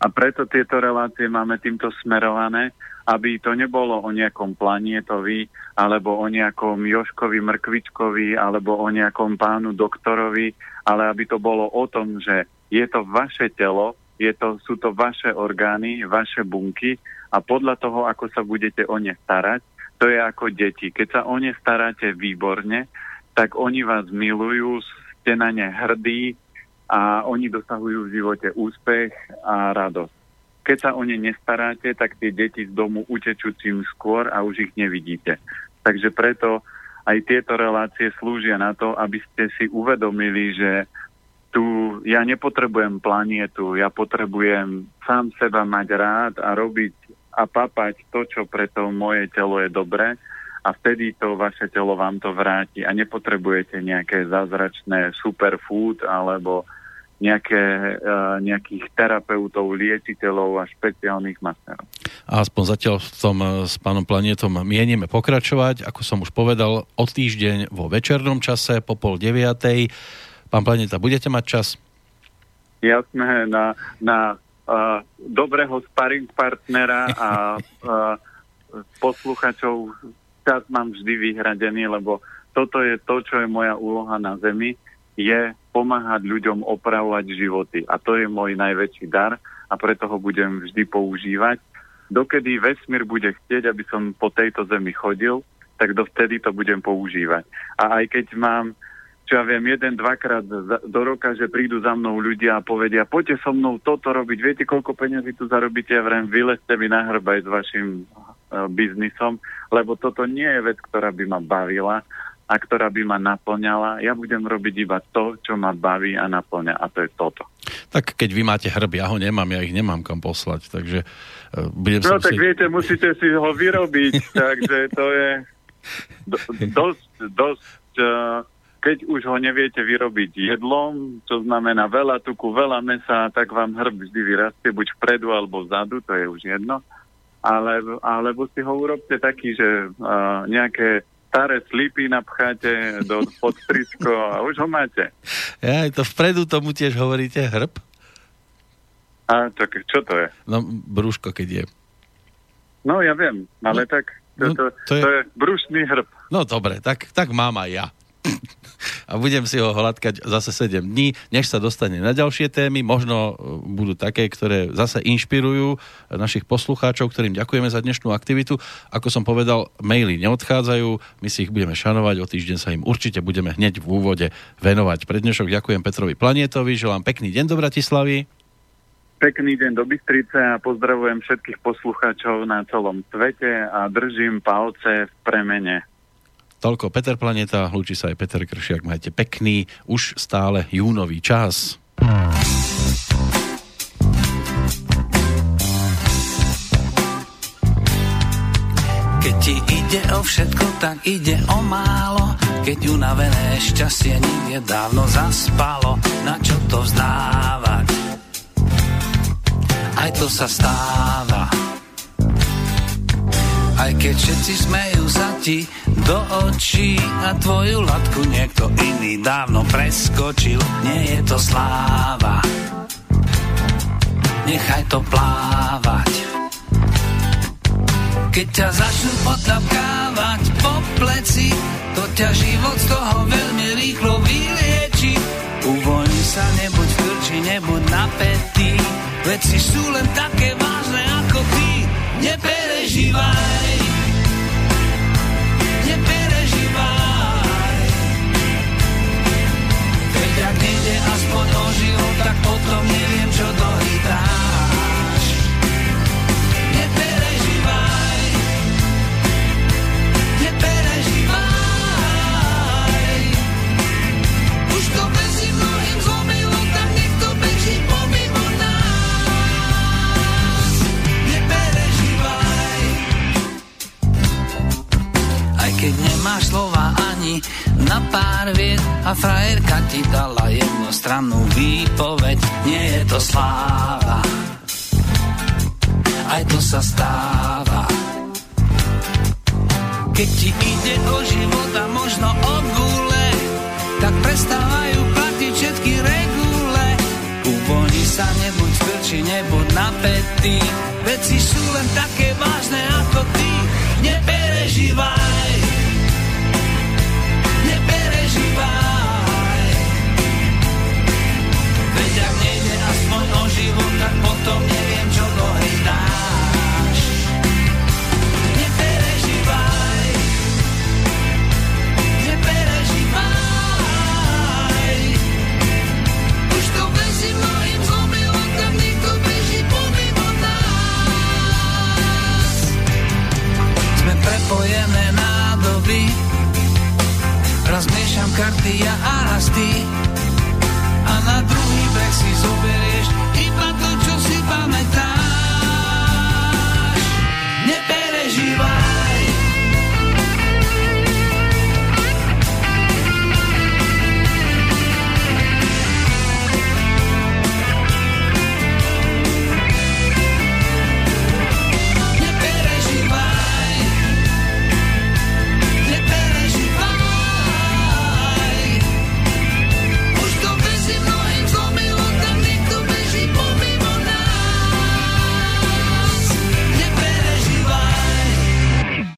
A preto tieto relácie máme týmto smerované, aby to nebolo o nejakom planietovi, alebo o nejakom Joškovi Mrkvičkovi, alebo o nejakom pánu doktorovi, ale aby to bolo o tom, že je to vaše telo, je to, sú to vaše orgány, vaše bunky a podľa toho, ako sa budete o ne starať, to je ako deti. Keď sa o ne staráte výborne, tak oni vás milujú, ste na ne hrdí a oni dosahujú v živote úspech a radosť. Keď sa o ne nestaráte, tak tie deti z domu utečú čím skôr a už ich nevidíte. Takže preto aj tieto relácie slúžia na to, aby ste si uvedomili, že tu ja nepotrebujem planietu, ja potrebujem sám seba mať rád a robiť a papať to, čo pre to moje telo je dobré a vtedy to vaše telo vám to vráti a nepotrebujete nejaké zázračné superfood alebo nejaké, uh, nejakých terapeutov, liečiteľov a špeciálnych masterov. A aspoň zatiaľ v tom e, s pánom Planetom mienime pokračovať, ako som už povedal, o týždeň vo večernom čase po pol deviatej. Pán Planeta, budete mať čas? Jasné, na, na uh, dobrého sparring partnera a uh, posluchačov čas mám vždy vyhradený, lebo toto je to, čo je moja úloha na Zemi je pomáhať ľuďom opravovať životy. A to je môj najväčší dar a preto ho budem vždy používať. Dokedy vesmír bude chcieť, aby som po tejto zemi chodil, tak dovtedy to budem používať. A aj keď mám, čo ja viem, jeden, dvakrát do roka, že prídu za mnou ľudia a povedia, poďte so mnou toto robiť, viete, koľko peniazí tu zarobíte, ja vrem, vylezte mi na hrbaj s vašim uh, biznisom, lebo toto nie je vec, ktorá by ma bavila a ktorá by ma naplňala. Ja budem robiť iba to, čo ma baví a naplňa a to je toto. Tak keď vy máte hrb, ja ho nemám, ja ich nemám kam poslať, takže uh, budem No tak si... viete, musíte si ho vyrobiť, takže to je do, dosť, dosť uh, keď už ho neviete vyrobiť jedlom, čo znamená veľa tuku, veľa mesa, tak vám hrb vždy vyrastie, buď vpredu alebo vzadu, to je už jedno. Ale, alebo si ho urobte taký, že uh, nejaké staré slipy napcháte do podstričko a už ho máte. Ja, to vpredu tomu tiež hovoríte hrb? A tak čo to je? No, brúško, keď je. No, ja viem, ale no, tak to, no, to, to, je... to je brúšný hrb. No, dobre, tak, tak mám aj ja a budem si ho hľadkať zase 7 dní, než sa dostane na ďalšie témy. Možno e, budú také, ktoré zase inšpirujú našich poslucháčov, ktorým ďakujeme za dnešnú aktivitu. Ako som povedal, maily neodchádzajú, my si ich budeme šanovať, o týždeň sa im určite budeme hneď v úvode venovať. Pre dnešok ďakujem Petrovi Planietovi, želám pekný deň do Bratislavy. Pekný deň do Bystrice a pozdravujem všetkých poslucháčov na celom svete a držím palce v premene. Toľko Peter Planeta, hlúči sa aj Peter Kršiak. Majte pekný, už stále júnový čas. ti ide o všetko, tak ide o málo. Keď unavené šťastie nikde dávno zaspalo, na čo to vzdávať? Aj to sa stáva. Aj keď všetci smejú sa ti do očí a tvoju latku niekto iný dávno preskočil, nie je to sláva. Nechaj to plávať. Keď ťa začnú potlapkávať po pleci, to ťa život z toho veľmi rýchlo vylieči. Uvoľni sa, nebuď v krči, nebuď napätý, veci sú len také vážne ako ty. Neperežívaj. Nejde aspoň o život, tak potom neviem, čo dohýtať. Nemáš slova ani na pár viet a frajerka ti dala jednostrannú výpoveď. Nie je to sláva, aj to sa stáva. Keď ti ide o život a možno o gule, tak prestávajú platiť všetky regule. Uvoľni sa, nebuď krči, nebuď napätý, veci sú len také vážne ako ty. Neperežívaj, život, tak potom neviem, čo hej dáš. Neperežívaj, neperežívaj. Už to beží mojim zlomilom, tam niekto beží pomimo nás. Sme prepojené nádoby, raz miešam karty ja a raz ty. A na druhý breh si zoberieš nepamätáš, nepereš